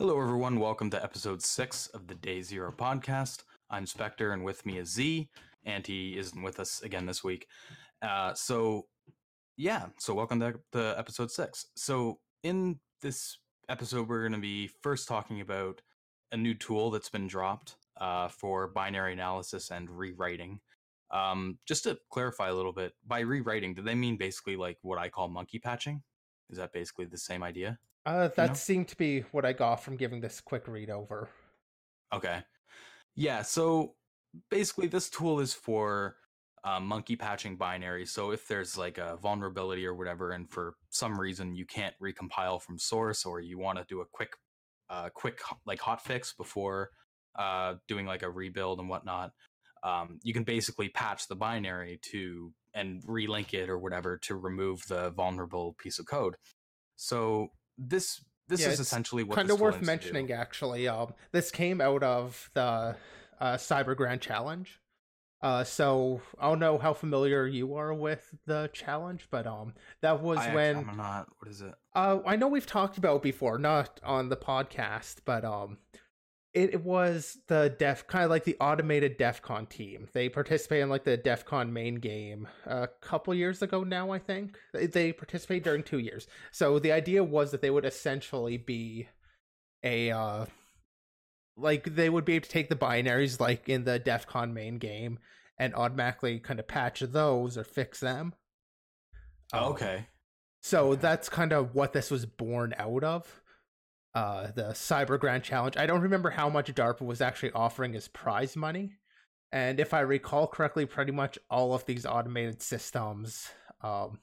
Hello, everyone. Welcome to episode six of the Day Zero podcast. I'm Spectre, and with me is Z, and he isn't with us again this week. Uh, so, yeah, so welcome to, to episode six. So, in this episode, we're going to be first talking about a new tool that's been dropped uh, for binary analysis and rewriting. Um, just to clarify a little bit, by rewriting, do they mean basically like what I call monkey patching? Is that basically the same idea? Uh, that know? seemed to be what I got from giving this quick read over. Okay. Yeah, so basically this tool is for uh, monkey patching binaries. So if there's like a vulnerability or whatever, and for some reason you can't recompile from source, or you want to do a quick, uh, quick like hot fix before uh, doing like a rebuild and whatnot, um, you can basically patch the binary to and relink it or whatever to remove the vulnerable piece of code. So this this Yeah, is essentially what kind of worth mentioning, actually. Um, this came out of the uh, Cyber Grand Challenge. Uh, so I don't know how familiar you are with the challenge, but um, that was I when I'm not. What is it? Uh, I know we've talked about it before, not on the podcast, but um, it, was the Def kind of like the automated DEF CON team. They participated in like the DEF CON main game a couple years ago now, I think. They, participated during two years. So the idea was that they would essentially be a uh, like they would be able to take the binaries like in the DEF CON main game and automatically kind of patch those or fix them. Um, Oh, okay. so Okay. that's kind of what this was born out of. Uh, the Cyber Grand Challenge. I don't remember how much DARPA was actually offering as prize money. And if I recall correctly, pretty much all of these automated systems, um,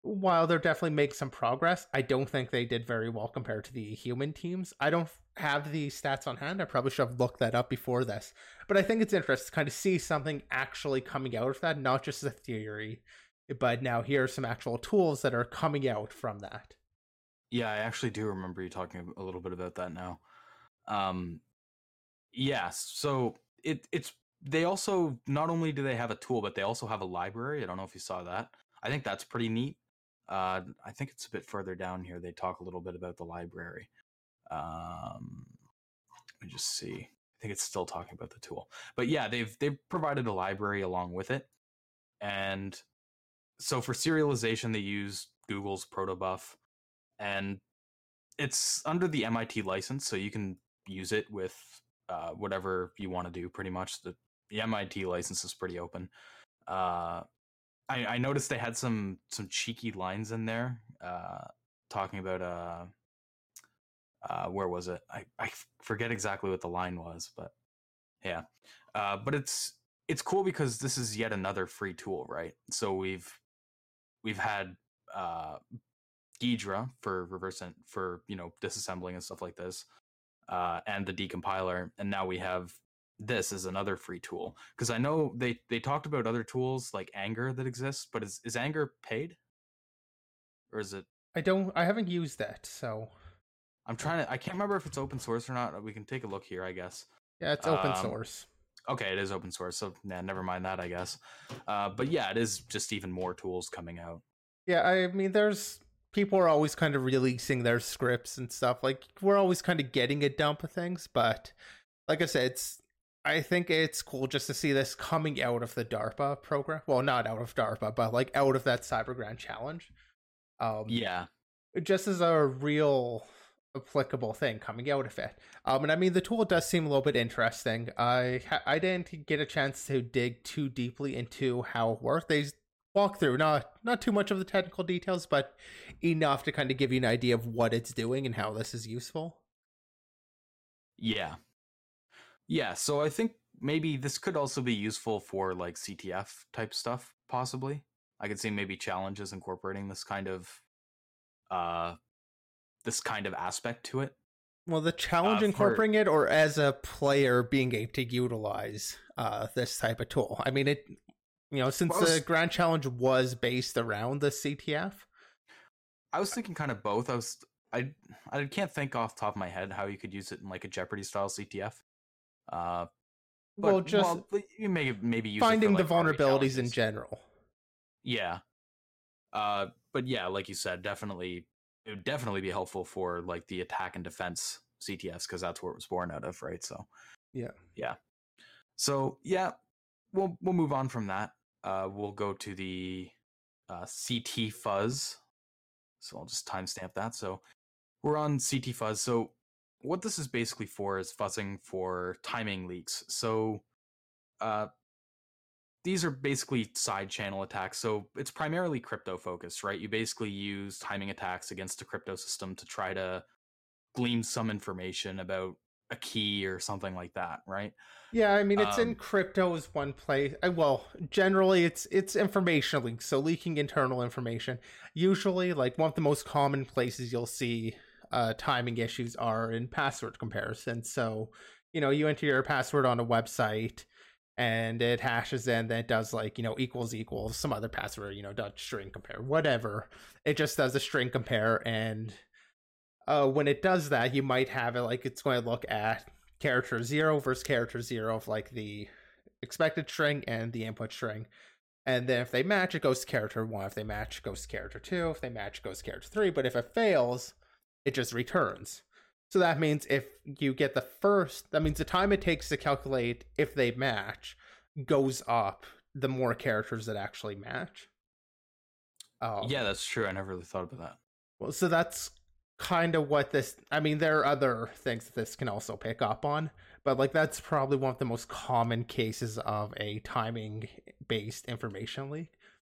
while they're definitely making some progress, I don't think they did very well compared to the human teams. I don't have the stats on hand. I probably should have looked that up before this. But I think it's interesting to kind of see something actually coming out of that, not just a theory, but now here are some actual tools that are coming out from that. Yeah, I actually do remember you talking a little bit about that now. Um, yes. So it it's they also not only do they have a tool, but they also have a library. I don't know if you saw that. I think that's pretty neat. Uh, I think it's a bit further down here. They talk a little bit about the library. Um, let me just see. I think it's still talking about the tool, but yeah, they've they've provided a library along with it, and so for serialization they use Google's Protobuf, and it's under the MIT license, so you can use it with uh, whatever you want to do. Pretty much, the the MIT license is pretty open. Uh, I, I noticed they had some some cheeky lines in there, uh, talking about uh, uh, where was it? I I forget exactly what the line was, but yeah. Uh, but it's it's cool because this is yet another free tool, right? So we've we've had Ghidra for reverse for you know disassembling and stuff like this, uh, and the decompiler, and now we have this as another free tool. Because I know they they talked about other tools like angr that exists, but is is angr paid, or is it? I don't. I haven't used that, so I'm trying to. I can't remember if it's open source or not. We can take a look here, I guess. yeah, it's open Um, source. Okay, it is open source, so nah, never mind that, I guess. Uh, but yeah, it is just even more tools coming out. Yeah, I mean, there's people are always kind of releasing their scripts and stuff. Like we're always kind of getting a dump of things, but like I said, it's. I think it's cool just to see this coming out of the DARPA program. Well, not out of DARPA, but like out of that Cyber Grand Challenge. Um, Yeah, just as a real applicable thing coming out of it. Um, and I mean, the tool does seem a little bit interesting. I I didn't get a chance to dig too deeply into how it worked. They walk through not not too much of the technical details, but enough to kind of give you an idea of what it's doing and how this is useful. Yeah. Yeah, so I think maybe this could also be useful for like CTF type stuff, possibly. I could see maybe challenges incorporating this kind of uh this kind of aspect to it. Well, the challenge Uh, for- incorporating it, or as a player being able to utilize uh, this type of tool. I mean, it. You know, since Well, was- the Grand Challenge was based around the CTF, I was thinking kind of both. I was I I can't think off the top of my head how you could use it in like a Jeopardy style CTF. Uh well, just well, you may maybe use it for, finding the like, RA vulnerabilities in general. Yeah. Uh, but yeah, like you said, definitely it would definitely be helpful for like the attack and defense CTFs because that's where it was born out of, right? So Yeah. yeah. So yeah, we'll we'll move on from that. Uh, we'll go to the uh, CT fuzz. So I'll just timestamp that. So we're on CT fuzz. So what this is basically for is fuzzing for timing leaks. So uh, these are basically side channel attacks. So it's primarily crypto focused, right? You basically use timing attacks against a crypto system to try to glean some information about a key or something like that, right? Yeah, I mean it's in Um, crypto is one place. uh, Well, generally it's it's information leaks, so leaking internal information. Usually, like one of the most common places you'll see uh, timing issues are in password comparison. So, you know, you enter your password on a website and it hashes in, then it does like you know equals equals some other password, you know, dot string compare, whatever. It just does a string compare, and uh, when it does that, you might have it like it's going to look at character zero versus character zero of like the expected string and the input string. And then if they match, it goes to character one. If they match, it goes to character two. If they match, it goes to character three. But if it fails, it just returns. So that means if you get the first, that means the time it takes to calculate if they match goes up the more characters that actually match. Um, yeah, that's true. I never really thought about that. well, so that's kind of what this. I mean, there are other things that this can also pick up on, but like that's probably one of the most common cases of a timing based information leak.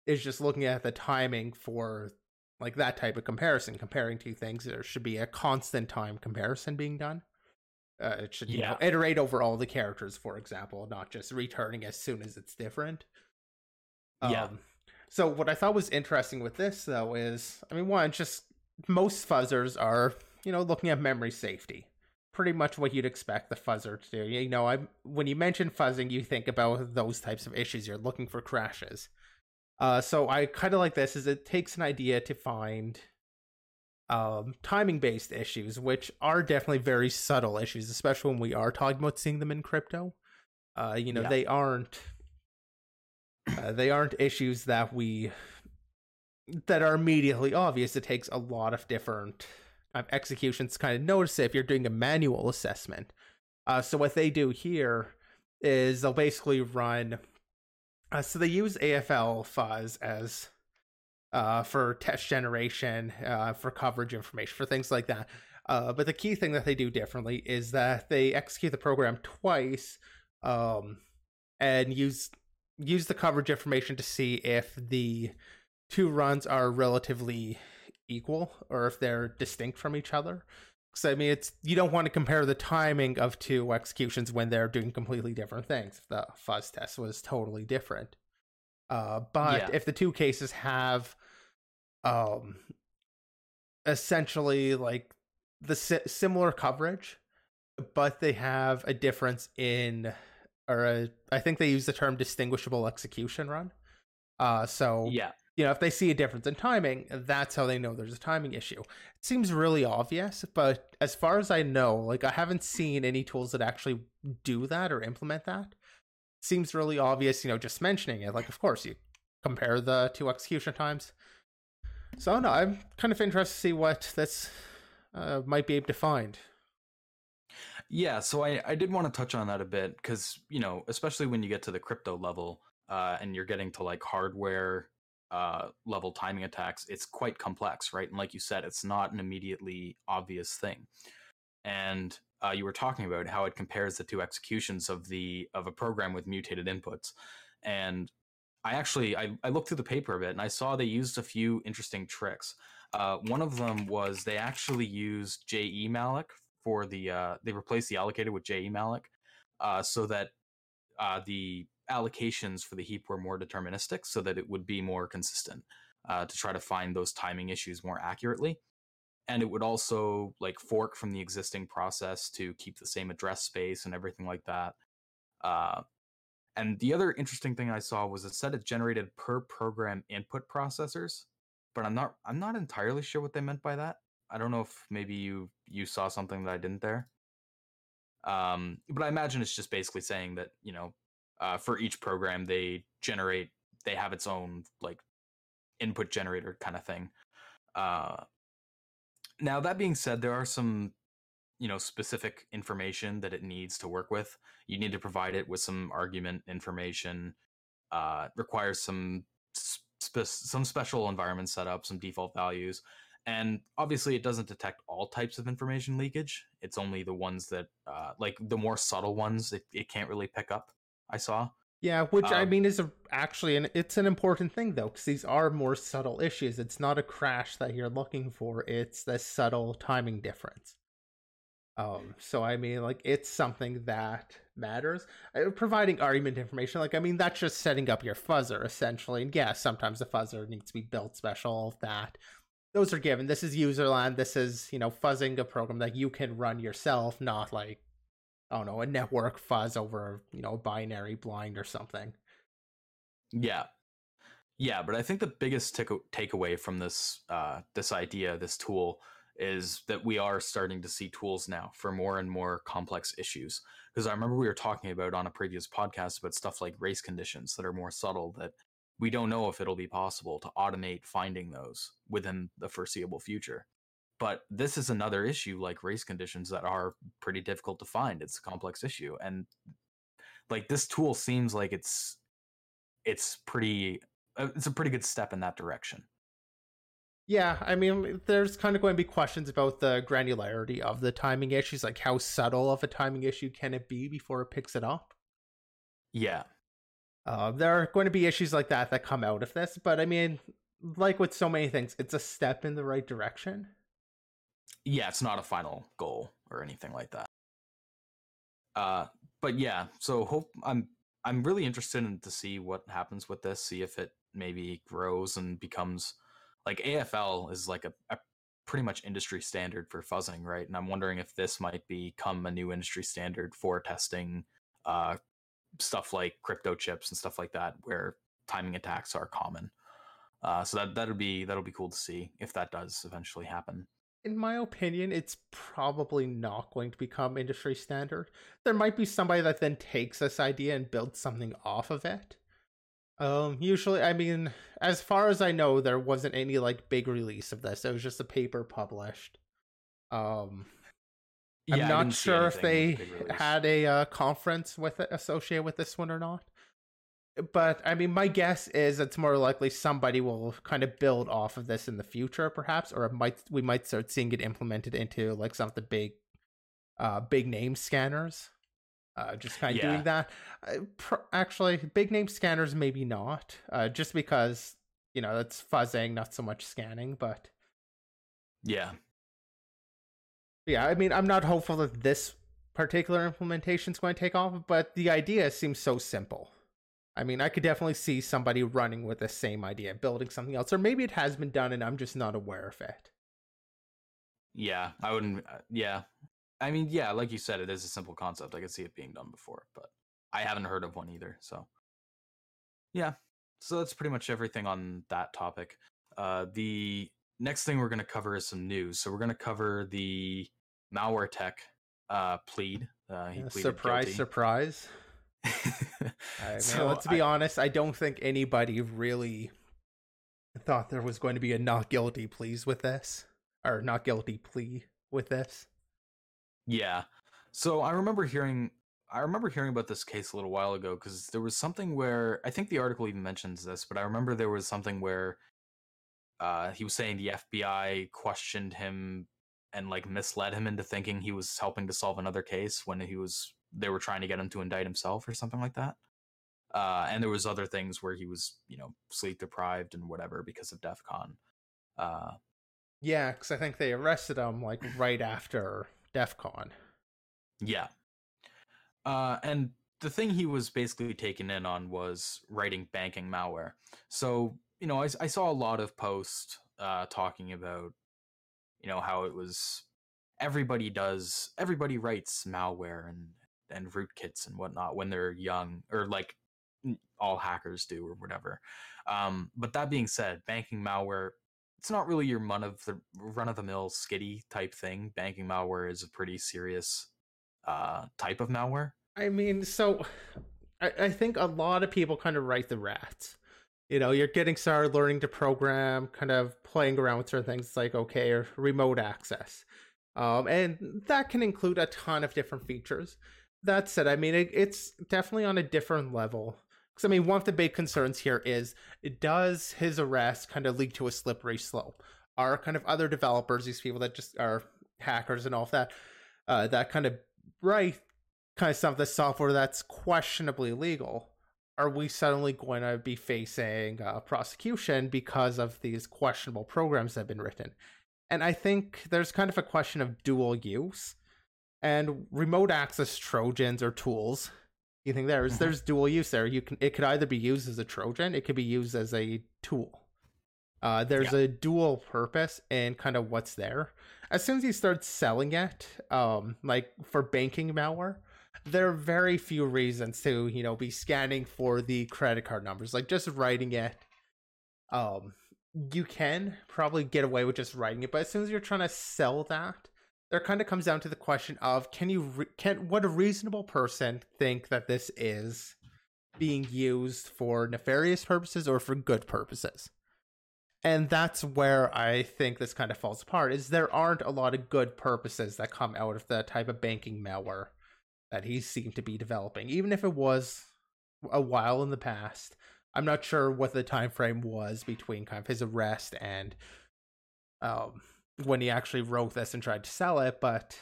Is just looking at the timing for like that type of comparison, comparing two things. There should be a constant time comparison being done. Uh, it should, you know, iterate over all the characters, for example, not just returning as soon as it's different. Yeah. Um, so what I thought was interesting with this though is, I mean, one, just most fuzzers are, you know, looking at memory safety. Pretty much what you'd expect the fuzzer to do. You know, I when you mention fuzzing, you think about those types of issues. You're looking for crashes. Uh, so I kind of like this is it takes an idea to find um, timing based issues, which are definitely very subtle issues, especially when we are talking about seeing them in crypto. Uh, you know, Yeah. they aren't uh, they aren't issues that we that are immediately obvious. It takes a lot of different um, executions to kind of notice it if you're doing a manual assessment. Uh, so what they do here is they'll basically run. Uh, so they use AFL fuzz as uh, for test generation, uh, for coverage information, for things like that. Uh, but the key thing that they do differently is that they execute the program twice um, and use use the coverage information to see if the two runs are relatively equal or if they're distinct from each other. So I mean, it's you don't want to compare the timing of two executions when they're doing completely different things. If the fuzz test was totally different, uh, but Yeah. if the two cases have, um, essentially like the si- similar coverage, but they have a difference in, or a, I think they use the term distinguishable execution run. Uh, so Yeah. You know, if they see a difference in timing, that's how they know there's a timing issue. It seems really obvious, but as far as I know, like I haven't seen any tools that actually do that or implement that. seems really obvious, you know, just mentioning it. Like, of course, you compare the two execution times. So, no, I'm kind of interested to see what this uh, might be able to find. Yeah, so I, I did want to touch on that a bit because, you know, especially when you get to the crypto level uh, and you're getting to like hardware uh, level timing attacks, it's quite complex, right? And like you said, it's not an immediately obvious thing. And uh, you were talking about how it compares the two executions of the of a program with mutated inputs. And I actually I, I looked through the paper a bit and I saw they used a few interesting tricks. Uh, one of them was they actually used jemalloc for the uh, they replaced the allocator with jemalloc uh, so that uh, the allocations for the heap were more deterministic so that it would be more consistent uh, to try to find those timing issues more accurately. And it would also like fork from the existing process to keep the same address space and everything like that. Uh, and the other interesting thing i saw was it said it generated per program input processors but i'm not i'm not entirely sure what they meant by that. I don't know if maybe you you saw something that i didn't there. Um, but I imagine it's just basically saying that you know, uh, for each program they generate, they have its own like input generator kind of thing. Uh, now that being said, there are some you know specific information that it needs to work with. You need to provide it with some argument information. Uh, requires some spe- some special environment setup, some default values, and obviously it doesn't detect all types of information leakage. It's only the ones that, uh, like the more subtle ones, it, it can't really pick up. I saw. Yeah, which um, I mean is a, actually an it's an important thing though because these are more subtle issues. It's not a crash that you're looking for; it's the subtle timing difference. Um, so I mean, like it's something that matters. Uh, providing argument information, like I mean, that's just setting up your fuzzer essentially. And yeah, sometimes the fuzzer needs to be built special. That those are given. This is userland. This is you know fuzzing a program that you can run yourself, not like I don't know, a network fuzz over, you know, binary blind or something. Yeah. Yeah, but I think the biggest take- takeaway from this uh, this idea, this tool, is that we are starting to see tools now for more and more complex issues. Because I remember we were talking about on a previous podcast about stuff like race conditions that are more subtle that we don't know if it'll be possible to automate finding those within the foreseeable future. But this is another issue like race conditions that are pretty difficult to find. It's a complex issue. And like this tool seems like it's it's pretty uh, it's a pretty good step in that direction. Yeah, I mean, there's kind of going to be questions about the granularity of the timing issues, like how subtle of a timing issue can it be before it picks it up? Yeah. Uh, there are going to be issues like that that come out of this, but I mean, like with so many things, it's a step in the right direction yeah, it's not a final goal or anything like that. Uh, but yeah, so hope I'm I'm really interested in to see what happens with this, see if it maybe grows and becomes like AFL is like a, a pretty much industry standard for fuzzing, right? And I'm wondering if this might become a new industry standard for testing uh, stuff like crypto chips and stuff like that, where timing attacks are common. Uh, so that that'll be that'll be cool to see if that does eventually happen in my opinion, it's probably not going to become industry standard. There might be somebody that then takes this idea and builds something off of it. Um, usually, I mean, as far as I know, there wasn't any like big release of this. It was just a paper published. Um, yeah, I'm not sure if they had a uh, conference with it associated with this one or not but I mean, my guess is it's more likely somebody will kind of build off of this in the future, perhaps, or it might we might start seeing it implemented into like some of the big, uh, big name scanners. Uh, just kind of yeah. doing that. Uh, pr- actually, big name scanners maybe not, uh, just because you know that's fuzzing, not so much scanning. But yeah, yeah. I mean, I'm not hopeful that this particular implementation is going to take off, but the idea seems so simple. I mean, I could definitely see somebody running with the same idea, building something else, or maybe it has been done and I'm just not aware of it. Yeah, I wouldn't. Uh, yeah, I mean, yeah, like you said, it is a simple concept. I could see it being done before, but I haven't heard of one either. So, yeah, so that's pretty much everything on that topic. Uh, the next thing we're going to cover is some news. So we're going to cover the MalwareTech uh, plead. Uh, he yeah, surprise, guilty. surprise. I mean, so let's be I, honest. I don't think anybody really thought there was going to be a not guilty pleas with this, or not guilty plea with this. Yeah. So I remember hearing. I remember hearing about this case a little while ago because there was something where I think the article even mentions this, but I remember there was something where uh, he was saying the FBI questioned him and like misled him into thinking he was helping to solve another case when he was they were trying to get him to indict himself or something like that. Uh, and there was other things where he was, you know, sleep deprived and whatever because of DEF CON. Uh, yeah, because I think they arrested him like right after DEF CON. Yeah. Uh, and the thing he was basically taken in on was writing banking malware. So, you know, I, I saw a lot of posts uh, talking about, you know, how it was everybody does, everybody writes malware and and rootkits and whatnot when they're young or like all hackers do or whatever. Um, but that being said, banking malware it's not really your run of the run of the mill skitty type thing. Banking malware is a pretty serious uh, type of malware? I mean, so I, I think a lot of people kind of write the rats. You know, you're getting started learning to program, kind of playing around with certain things like okay, or remote access. Um, and that can include a ton of different features. That said, I mean, it, it's definitely on a different level. Because, I mean, one of the big concerns here is does his arrest kind of lead to a slippery slope? Are kind of other developers, these people that just are hackers and all of that, uh, that kind of write kind of some of the software that's questionably legal, are we suddenly going to be facing uh, prosecution because of these questionable programs that have been written? And I think there's kind of a question of dual use and remote access trojans or tools. You think there's mm-hmm. there's dual use there. You can it could either be used as a trojan, it could be used as a tool. Uh, there's yeah. a dual purpose in kind of what's there. As soon as you start selling it, um, like for banking malware, there are very few reasons to you know be scanning for the credit card numbers. Like just writing it, um, you can probably get away with just writing it, but as soon as you're trying to sell that, there kind of comes down to the question of can you re- can what a reasonable person think that this is being used for nefarious purposes or for good purposes? And that's where i think this kind of falls apart is there aren't a lot of good purposes that come out of the type of banking malware that he seemed to be developing even if it was a while in the past. I'm not sure what the time frame was between kind of his arrest and um when he actually wrote this and tried to sell it, but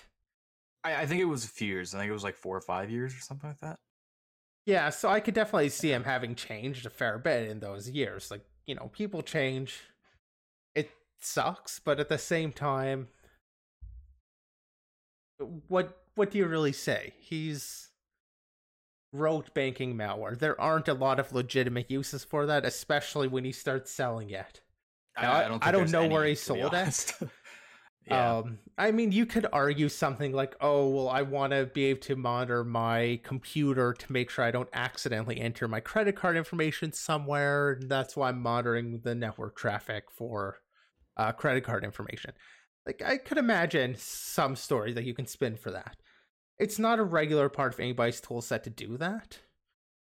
I, I think it was a few years. I think it was like four or five years or something like that. Yeah, so I could definitely see him having changed a fair bit in those years. Like, you know, people change. It sucks, but at the same time, what what do you really say? He's wrote banking malware. There aren't a lot of legitimate uses for that, especially when he starts selling it. Now, I, I, don't. I don't know where he sold it. Yeah. Um, I mean, you could argue something like, "Oh, well, I want to be able to monitor my computer to make sure I don't accidentally enter my credit card information somewhere. And that's why I'm monitoring the network traffic for uh, credit card information." Like, I could imagine some story that you can spin for that. It's not a regular part of anybody's tool set to do that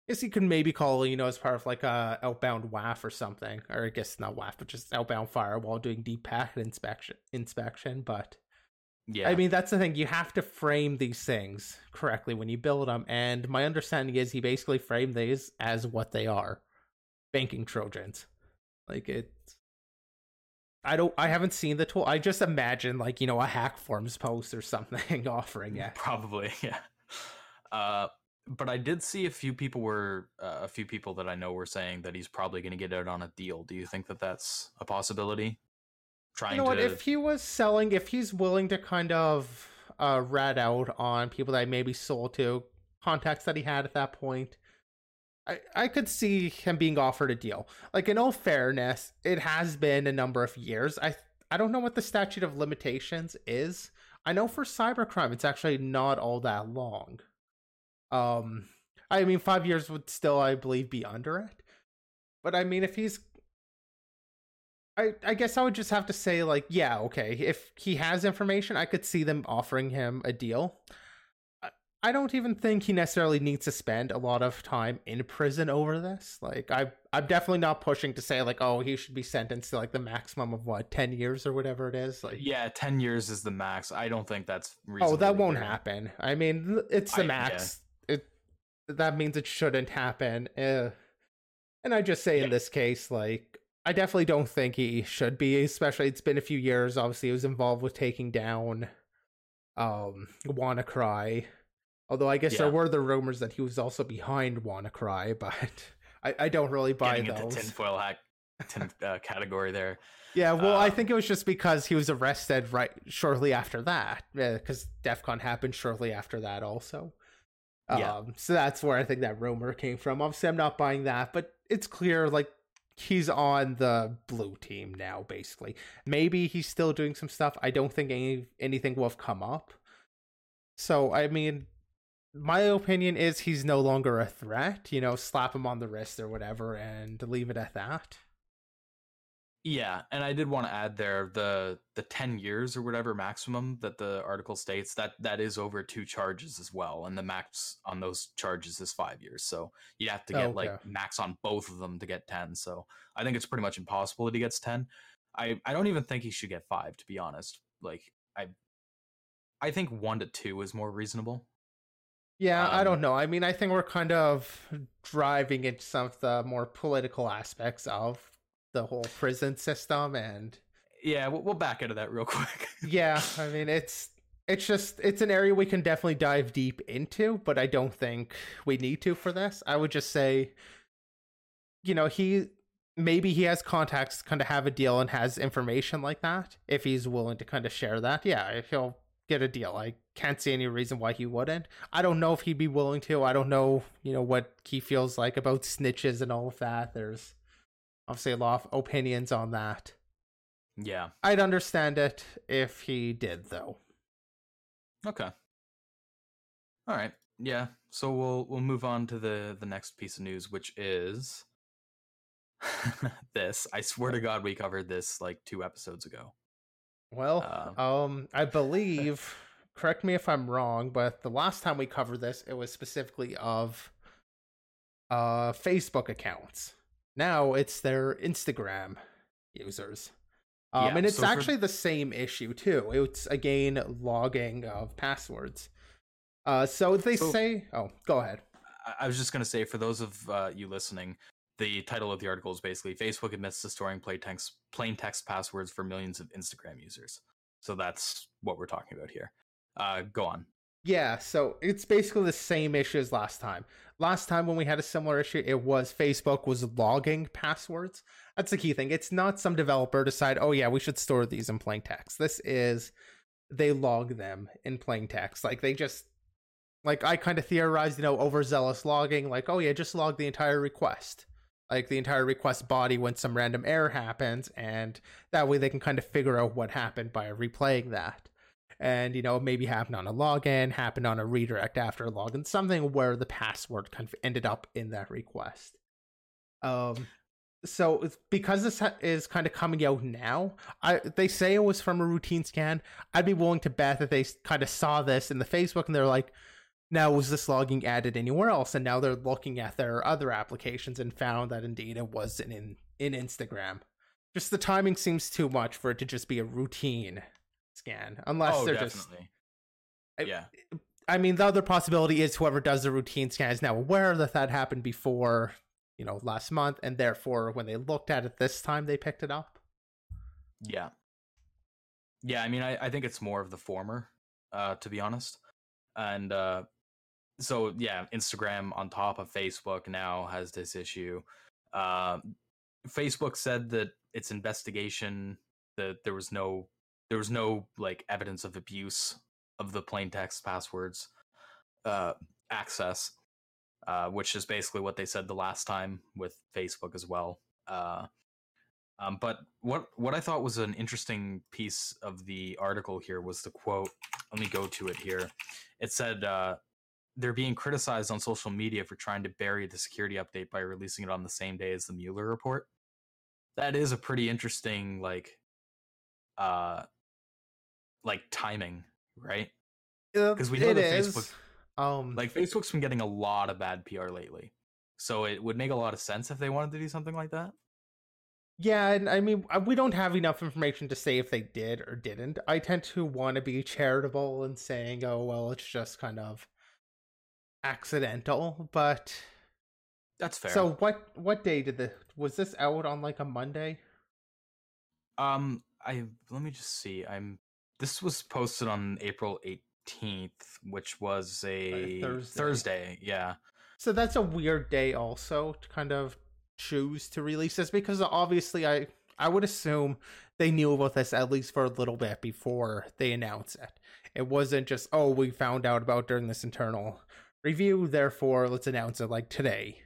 guess you could maybe call, you know, as part of like a outbound WAF or something, or I guess not WAF, but just outbound firewall doing deep packet inspection. Inspection, but yeah, I mean that's the thing. You have to frame these things correctly when you build them, and my understanding is he basically framed these as what they are: banking trojans. Like it's. I don't. I haven't seen the tool. I just imagine like you know a HackForums post or something offering it. Probably, yeah. Uh, but I did see a few people were uh, a few people that I know were saying that he's probably going to get out on a deal. Do you think that that's a possibility? Trying you know what? If he was selling, if he's willing to kind of uh, rat out on people that maybe sold to contacts that he had at that point, I I could see him being offered a deal. Like in all fairness, it has been a number of years. I I don't know what the statute of limitations is. I know for cybercrime, it's actually not all that long. Um, I mean, five years would still, I believe, be under it. But I mean, if he's, I I guess I would just have to say like, yeah, okay. If he has information, I could see them offering him a deal. I don't even think he necessarily needs to spend a lot of time in prison over this. Like I I'm definitely not pushing to say like oh he should be sentenced to like the maximum of what 10 years or whatever it is. Like Yeah, 10 years is the max. I don't think that's reasonable. Oh, that won't happen. I mean, it's the I, max that means it shouldn't happen. Uh, and I just say yeah. in this case, like, I definitely don't think he should be, especially it's been a few years. Obviously, he was involved with taking down um WannaCry. Although I guess yeah. there were the rumors that he was also behind WannaCry, but I, I don't really buy Getting those. tinfoil hack tin, uh, category there. Yeah, well, I think it was just because he was arrested right shortly after that, because uh, DEF CON happened shortly after that also. Yeah. Um, so that's where I think that rumor came from. Obviously, I'm not buying that, but it's clear like he's on the blue team now, basically. Maybe he's still doing some stuff. I don't think any anything will have come up. So I mean, my opinion is he's no longer a threat. You know, slap him on the wrist or whatever, and leave it at that. Yeah, and I did want to add there the the 10 years or whatever maximum that the article states that that is over two charges as well and the max on those charges is 5 years. So you have to get Okay. like max on both of them to get 10. So I think it's pretty much impossible that he gets 10. I I don't even think he should get 5 to be honest. Like I I think 1 to 2 is more reasonable. Yeah, I don't Um, know. I mean, I think we're kind of driving into some of the more political aspects of the whole prison system and Yeah, we'll, we'll back into that real quick. yeah, I mean, it's it's just it's an area we can definitely dive deep into, but I don't think we need to for this. I would just say you know, he maybe he has contacts kind of have a deal and has information like that if he's willing to kind of share that. Yeah, he'll get a deal. I can't see any reason why he wouldn't. I don't know if he'd be willing to. I don't know, you know, what he feels like about snitches and all of that. There's obviously a lot of opinions on that. yeah. I'd understand it if he did though. Okay. All right. Yeah. So we'll we'll move on to the the next piece of news, which is this. I swear to God, we covered this like two episodes ago. Well, Uh, um, I believe. correct me if I'm wrong, but the last time we covered this, it was specifically of uh Facebook accounts. Now it's their Instagram users. Um, Yeah, and it's so for- actually the same issue too. It's again logging of passwords. Uh, so they So- say, "Oh, go ahead." I, was just gonna say for those of uh, you listening, the title of the article is basically Facebook admits to storing plain text plain text passwords for millions of Instagram users. So that's what we're talking about here. Uh, go on. Yeah, so it's basically the same issue as last time. Last time when we had a similar issue, it was Facebook was logging passwords. That's the key thing. It's not some developer decide, oh yeah, we should store these in plain text. This is they log them in plain text. Like they just like I kind of theorized, you know, overzealous logging, like, oh yeah, just log the entire request. Like the entire request body when some random error happens, and that way they can kind of figure out what happened by replaying that and you know maybe happened on a login happened on a redirect after a login something where the password kind of ended up in that request. Um so because this is kind of coming out now i they say it was from a routine scan i'd be willing to bet that they kind of saw this in the facebook and they're like now was this logging added anywhere else? And now they're looking at their other applications and found that indeed it was in in, in instagram. Just the timing seems too much for it to just be a routine scan unless oh, they're just definitely. I- yeah. I mean, the other possibility is whoever does the routine scan is now aware that that happened before, you know, last month, and therefore, when they looked at it this time, they picked it up. Yeah. Yeah, I mean I, I think it's more of the former, uh, to be honest. And uh so yeah, Instagram on top of Facebook now has this issue. Uh, Facebook said that its investigation that there was no there was no like evidence of abuse of the plain text passwords uh access uh which is basically what they said the last time with Facebook as well. Uh um, but what what I thought was an interesting piece of the article here was the quote. Let me go to it here. It said uh, they're being criticized on social media for trying to bury the security update by releasing it on the same day as the Mueller report. That is a pretty interesting like uh like timing, right? Because we know that is. Facebook- Um, Like Facebook's been getting a lot of bad PR lately. So it would make a lot of sense if they wanted to do something like that. yeah, and I mean, uh, we don't have enough information to say if they did or didn't. I tend to want to be charitable and saying, "Oh, well, it's just kind of accidental." But That's fair. so, what? What day did the was this out on? Like a Monday? Um, I let me just see. I'm. This was posted on April 18th, which was a Thursday. Thursday. Yeah. So that's a weird day also to kind of choose to release this because obviously I I would assume they knew about this at least for a little bit before they announced it. It wasn't just oh we found out about during this internal review therefore let's announce it like today.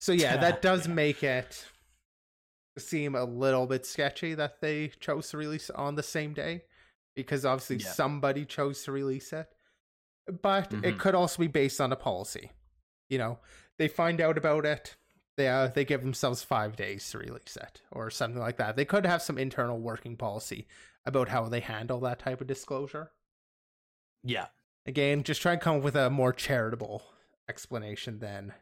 So yeah, that does Yeah. make it seem a little bit sketchy that they chose to release on the same day because obviously Yeah. somebody chose to release it. But it Mhm. could also be based on a policy you know they find out about it They uh, they give themselves five days to release it or something like that. They could have some internal working policy about how they handle that type of disclosure. Yeah. Again, just try and come up with a more charitable explanation than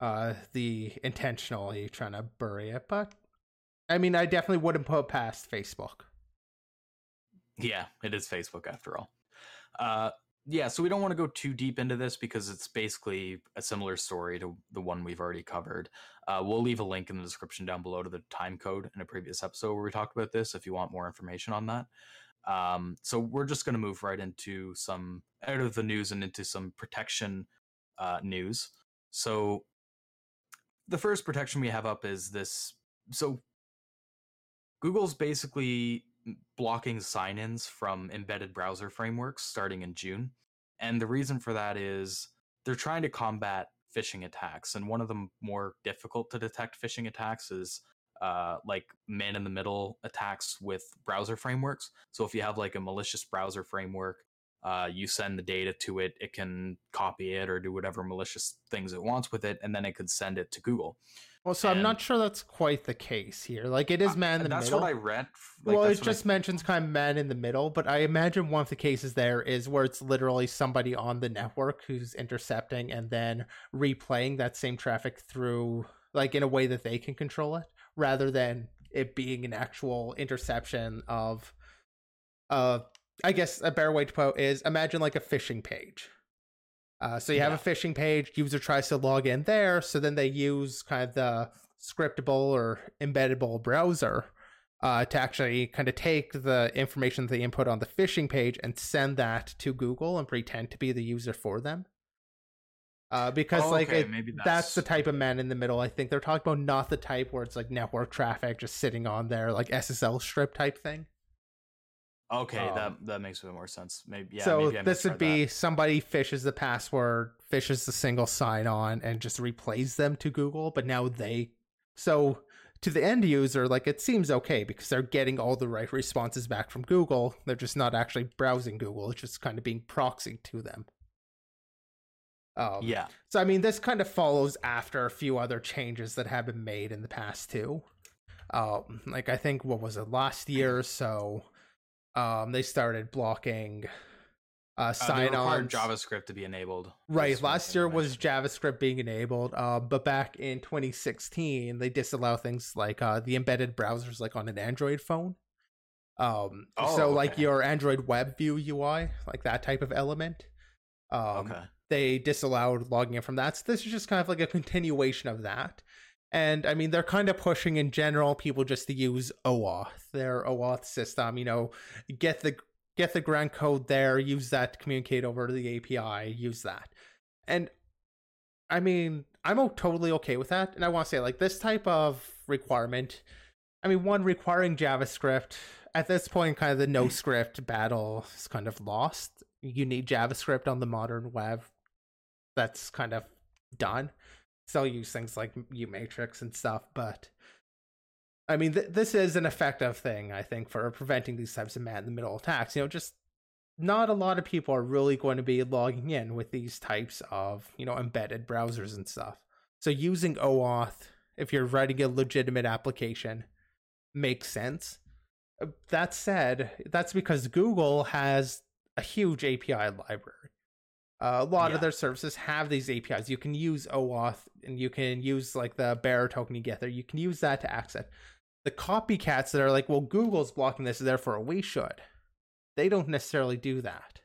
uh, the intentionally trying to bury it. But I mean, I definitely wouldn't put past Facebook. Yeah, it is Facebook after all. Uh, yeah, so we don't want to go too deep into this because it's basically a similar story to the one we've already covered. Uh, we'll leave a link in the description down below to the time code in a previous episode where we talked about this if you want more information on that. Um, so we're just going to move right into some out of the news and into some protection uh, news. So the first protection we have up is this. So Google's basically blocking sign-ins from embedded browser frameworks starting in June. And the reason for that is they're trying to combat phishing attacks. And one of the more difficult to detect phishing attacks is uh, like man in the middle attacks with browser frameworks. So if you have like a malicious browser framework, uh, you send the data to it, it can copy it or do whatever malicious things it wants with it, and then it could send it to Google. Well, so and I'm not sure that's quite the case here. Like it is man in the that's middle. That's what I read. Like, well, it just I... mentions kind of man in the middle, but I imagine one of the cases there is where it's literally somebody on the network who's intercepting and then replaying that same traffic through, like in a way that they can control it, rather than it being an actual interception of, uh, I guess a better way to put it is imagine like a phishing page uh, so you have yeah. a phishing page, user tries to log in there, so then they use kind of the scriptable or embeddable browser uh, to actually kind of take the information that they input on the phishing page and send that to Google and pretend to be the user for them. Uh, because oh, like it, that's... that's... the type of man in the middle. I think they're talking about not the type where it's like network traffic just sitting on there, like SSL strip type thing. Okay, um, that that makes a bit more sense. Maybe yeah. So maybe this would be that. somebody phishes the password, phishes the single sign on, and just replays them to Google. But now they, so to the end user, like it seems okay because they're getting all the right responses back from Google. They're just not actually browsing Google. It's just kind of being proxied to them. Um, yeah. So I mean, this kind of follows after a few other changes that have been made in the past too. Um, like I think what was it last year or so um, they started blocking uh, sign uh, on JavaScript to be enabled. Right. Last year was JavaScript being enabled, uh, but back in 2016 they disallow things like uh, the embedded browsers, like on an Android phone. Um, oh, so okay. like your Android Web View UI, like that type of element. Um, okay. They disallowed logging in from that. So this is just kind of like a continuation of that. And I mean, they're kind of pushing in general people just to use OAuth, their OAuth system. You know, get the get the grant code there, use that to communicate over to the API, use that. And I mean, I'm totally okay with that. And I want to say, like, this type of requirement, I mean, one requiring JavaScript at this point, kind of the no script battle is kind of lost. You need JavaScript on the modern web. That's kind of done still use things like uMatrix and stuff, but I mean, th- this is an effective thing, I think, for preventing these types of man in the middle attacks. You know, just not a lot of people are really going to be logging in with these types of, you know, embedded browsers and stuff. So using OAuth, if you're writing a legitimate application, makes sense. Uh, that said, that's because Google has a huge API library. Uh, a lot yeah. of their services have these APIs. You can use OAuth and you can use like the bearer token you get there. You can use that to access. The copycats that are like, well, Google's blocking this, therefore we should. They don't necessarily do that.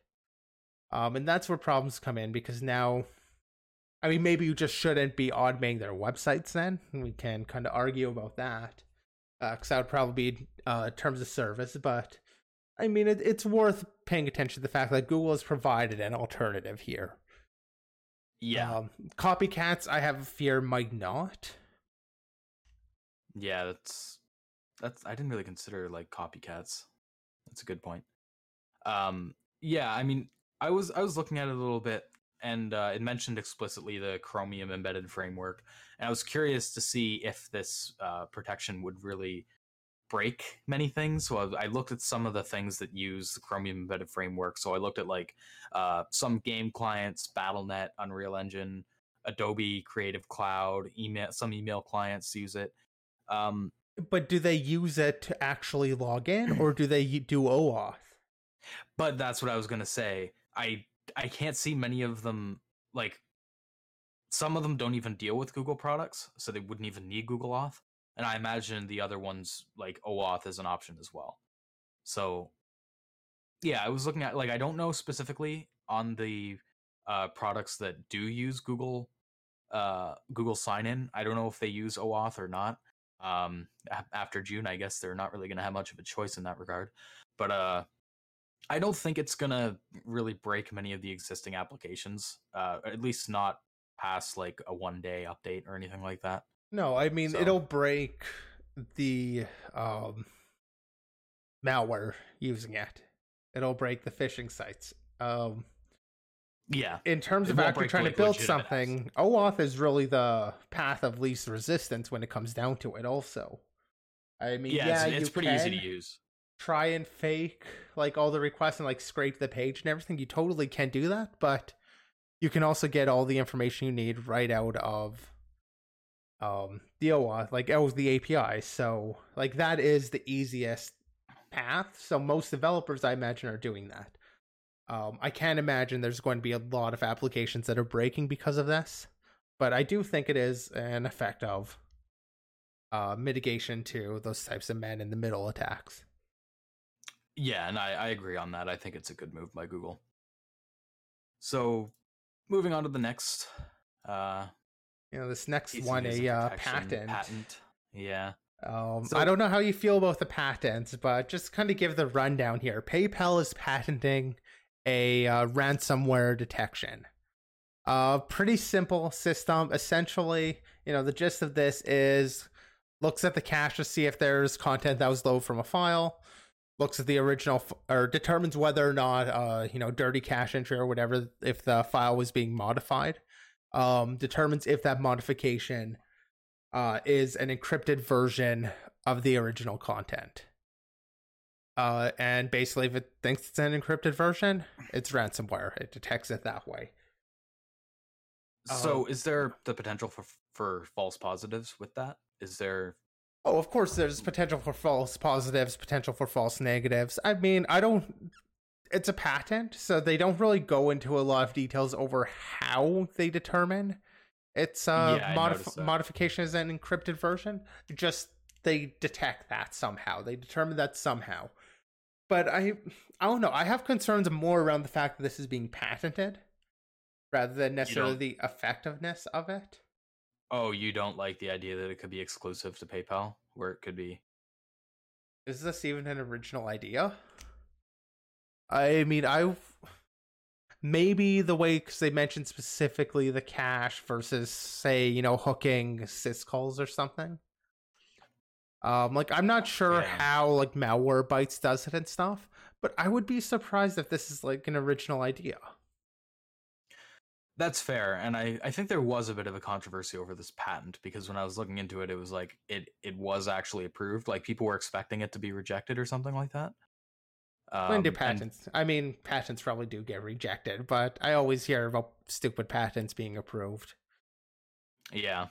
Um, and that's where problems come in because now, I mean, maybe you just shouldn't be automating their websites then. We can kind of argue about that because uh, that would probably be uh, terms of service, but I mean, it, it's worth paying attention to the fact that Google has provided an alternative here. Yeah. Um, copycats, I have a fear, might not. Yeah, that's that's I didn't really consider like copycats. That's a good point. Um, yeah, I mean, I was I was looking at it a little bit, and uh, it mentioned explicitly the Chromium embedded framework, and I was curious to see if this uh, protection would really break many things. So I, I, looked at some of the things that use the Chromium embedded framework. So I looked at like uh, some game clients, BattleNet, Unreal Engine, Adobe Creative Cloud, email some email clients use it. Um, but do they use it to actually log in, or do they do OAuth? But that's what I was gonna say. I I can't see many of them like some of them don't even deal with Google products, so they wouldn't even need Google Auth. And I imagine the other ones like OAuth is an option as well. So yeah, I was looking at like I don't know specifically on the uh, products that do use Google uh, Google sign in. I don't know if they use OAuth or not. Um, after June, I guess they're not really going to have much of a choice in that regard. But uh, I don't think it's going to really break many of the existing applications, uh, at least not past like a one day update or anything like that. No, I mean, so. it'll break the um, malware using it. It'll break the phishing sites. Um, yeah. In terms it of actually trying to build something. OAuth is really the path of least resistance when it comes down to it. Also, I mean, yeah, yeah it's, it's pretty easy to use. Try and fake like all the requests and like scrape the page and everything. You totally can do that, but you can also get all the information you need right out of um the OAuth, like oh, the API. So like that is the easiest path. So most developers, I imagine, are doing that. Um, I can't imagine there's going to be a lot of applications that are breaking because of this, but I do think it is an effect of uh, mitigation to those types of man in the middle attacks. Yeah, and I, I agree on that. I think it's a good move by Google. So, moving on to the next, uh, you know, this next one, a uh, patent. Patent. Yeah. Um, so, I don't know how you feel about the patents, but just kind of give the rundown here. PayPal is patenting a uh, ransomware detection. A uh, pretty simple system. Essentially, you know, the gist of this is looks at the cache to see if there's content that was loaded from a file, looks at the original f- or determines whether or not, uh, you know, dirty cache entry or whatever, if the file was being modified, um, determines if that modification uh, is an encrypted version of the original content. Uh, and basically, if it thinks it's an encrypted version, it's ransomware. It detects it that way. So, um, is there the potential for for false positives with that? Is there? Oh, of course, there's potential for false positives, potential for false negatives. I mean, I don't. It's a patent, so they don't really go into a lot of details over how they determine its uh, yeah, modif- modification is an encrypted version. Just they detect that somehow. They determine that somehow. But I I don't know. I have concerns more around the fact that this is being patented rather than necessarily the effectiveness of it. Oh, you don't like the idea that it could be exclusive to PayPal, where it could be. Is this even an original idea? I mean, I maybe the way because they mentioned specifically the cache versus say you know hooking syscalls or something. Um like i'm not sure yeah. how like Malwarebytes does it and stuff but i would be surprised if this is like an original idea. That's fair and i i think there was a bit of a controversy over this patent because when i was looking into it it was like it it was actually approved like people were expecting it to be rejected or something like that um, when do patents? And, I mean, patents probably do get rejected, but I always hear about stupid patents being approved. Yeah.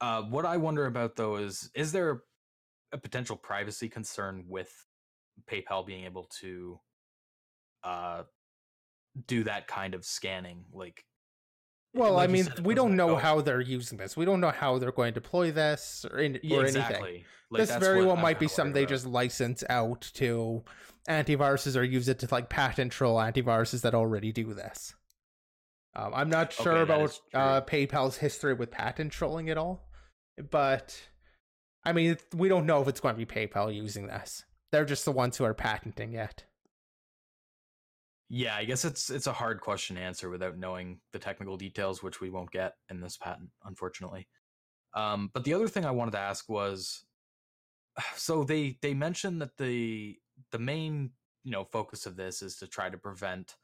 Uh, what I wonder about though is, is there a potential privacy concern with PayPal being able to uh, do that kind of scanning? Like, well, like I mean, we don't know how they're using this. We don't know how they're going to deploy this or, in, yeah, or exactly. anything. Like, this very well might be something they just license out to antiviruses or use it to like patent troll antiviruses that already do this. Um, I'm not sure okay, about uh, PayPal's history with patent trolling at all, but I mean, we don't know if it's going to be PayPal using this. They're just the ones who are patenting it. Yeah, I guess it's it's a hard question to answer without knowing the technical details, which we won't get in this patent, unfortunately. Um, but the other thing I wanted to ask was, so they they mentioned that the the main you know focus of this is to try to prevent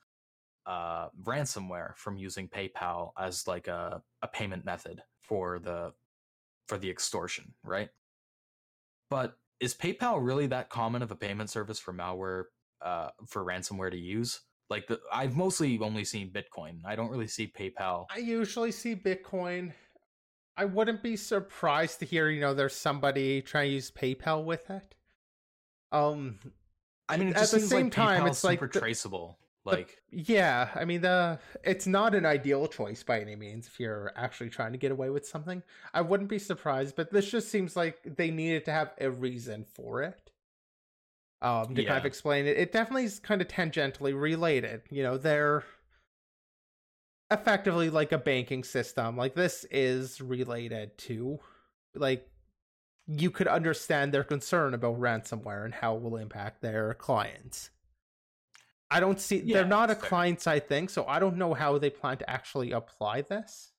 uh, ransomware from using PayPal as like a, a payment method for the for the extortion, right? But is PayPal really that common of a payment service for malware uh, for ransomware to use? Like the I've mostly only seen Bitcoin. I don't really see PayPal. I usually see Bitcoin. I wouldn't be surprised to hear, you know, there's somebody trying to use PayPal with it. Um I mean, it at the same like time, PayPal's it's like super the- traceable. the- Like, yeah, I mean the it's not an ideal choice by any means if you're actually trying to get away with something. I wouldn't be surprised, but this just seems like they needed to have a reason for it. Um to kind of explain it. It definitely is kind of tangentially related. You know, they're effectively like a banking system. Like this is related to like you could understand their concern about ransomware and how it will impact their clients. I don't see Yeah, they're not a client side thing, so I don't know how they plan to actually apply this.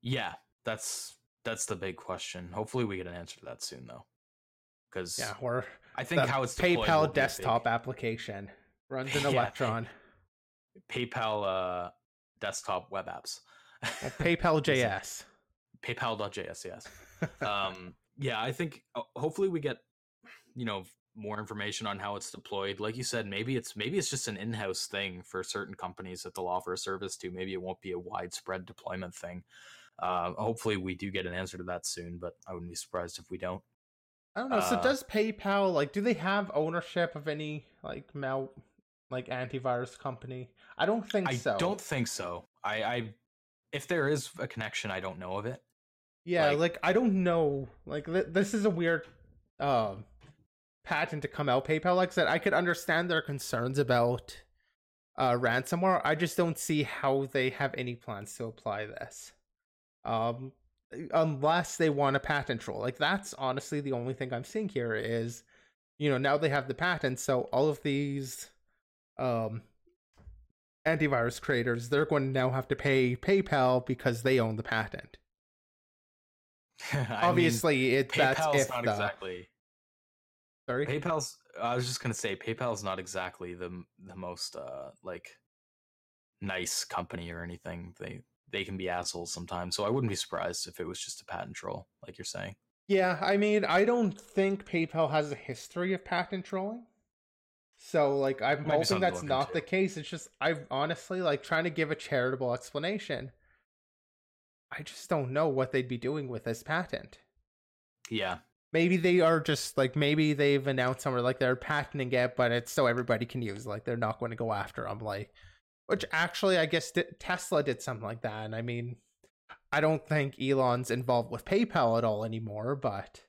yeah, that's that's the big question. Hopefully, we get an answer to that soon, though. Because Yeah, or I think how it's PayPal desktop application runs an Yeah. Electron. PayPal uh, desktop web apps. PayPal JS. PayPal.js, yes. Um yeah i think hopefully we get you know more information on how it's deployed like you said maybe it's maybe it's just an in-house thing for certain companies that they'll offer a service to maybe it won't be a widespread deployment thing uh hopefully we do get an answer to that soon but i wouldn't be surprised if we don't I don't know. so Uh, does PayPal like do they have ownership of any like mal like antivirus company? I don't think i so. don't think so i i if there is a connection i don't know of it Yeah, like- like, I don't know. Like th- this is a weird um patent to come out. PayPal, like I said, I could understand their concerns about uh ransomware. I just don't see how they have any plans to apply this. Um unless they want a patent troll. Like that's honestly the only thing I'm seeing here is you know, now they have the patent, so all of these um antivirus creators, they're going to now have to pay PayPal because they own the patent. I mean, Obviously, it that's paypal's if not the exactly sorry. PayPal's. I was just gonna say PayPal's not exactly the the most uh like nice company or anything. They they can be assholes sometimes. So I wouldn't be surprised if it was just a patent troll, like you're saying. Yeah, I mean, I don't think PayPal has a history of patent trolling. So, like, I'm hoping that's not into. the case. It's just, I honestly like trying to give a charitable explanation. I just don't know what they'd be doing with this patent. Yeah, Maybe they are just like, maybe they've announced somewhere like they're patenting it, but it's so everybody can use. Like, they're not going to go after them. Like, which actually, I guess Tesla did something like that. And I mean, I don't think Elon's involved with PayPal at all anymore, but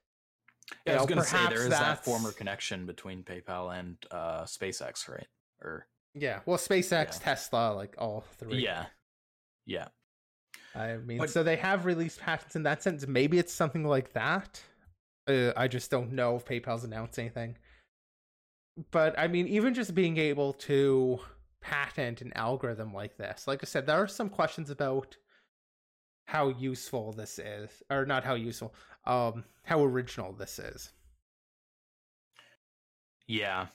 yeah. I was gonna say perhaps there is that former connection between PayPal and uh SpaceX, right? Or yeah, well, SpaceX, Yeah. Tesla, like all three. yeah, yeah. I mean, But- so they have released patents in that sense. Maybe it's something like that. Uh, I just don't know if PayPal's announced anything. But I mean, even just being able to patent an algorithm like this, like I said, there are some questions about how useful this is, or not how useful, um, how original this is. Yeah.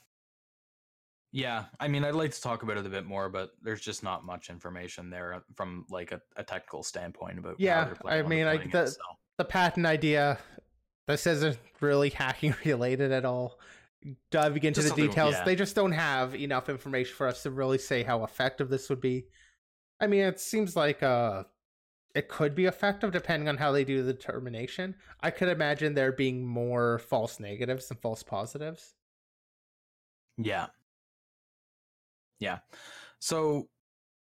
Yeah, I mean, I'd like to talk about it a bit more, but there's just not much information there from like a, a technical standpoint about. Yeah, I mean, like, deploying it, the- so. the patent idea this isn't really hacking related at all diving into Just the details yeah. they just don't have enough information for us to really say how effective this would be i mean it seems like uh it could be effective depending on how they do the determination i could imagine there being more false negatives than false positives Yeah. Yeah. So,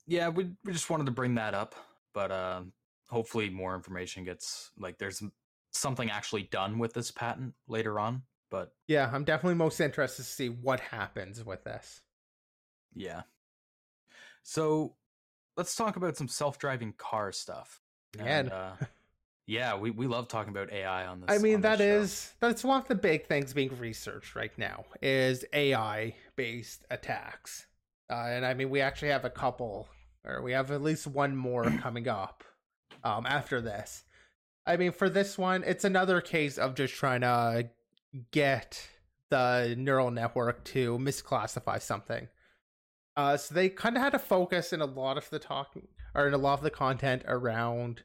yeah, we we just wanted to bring that up, but uh, hopefully more information gets like there's something actually done with this patent later on. But yeah i'm definitely most interested to see what happens with this yeah. So let's talk about some self-driving car stuff. Man. uh, yeah, we, we love talking about AI on this. I mean, that is show. that's one of the big things being researched right now is AI based attacks, uh, and I mean we actually have a couple, or we have at least one more coming up um, after this. I mean, for this one, it's another case of just trying to get the neural network to misclassify something. Uh, so they kind of had to focus in a lot of the talking or in a lot of the content around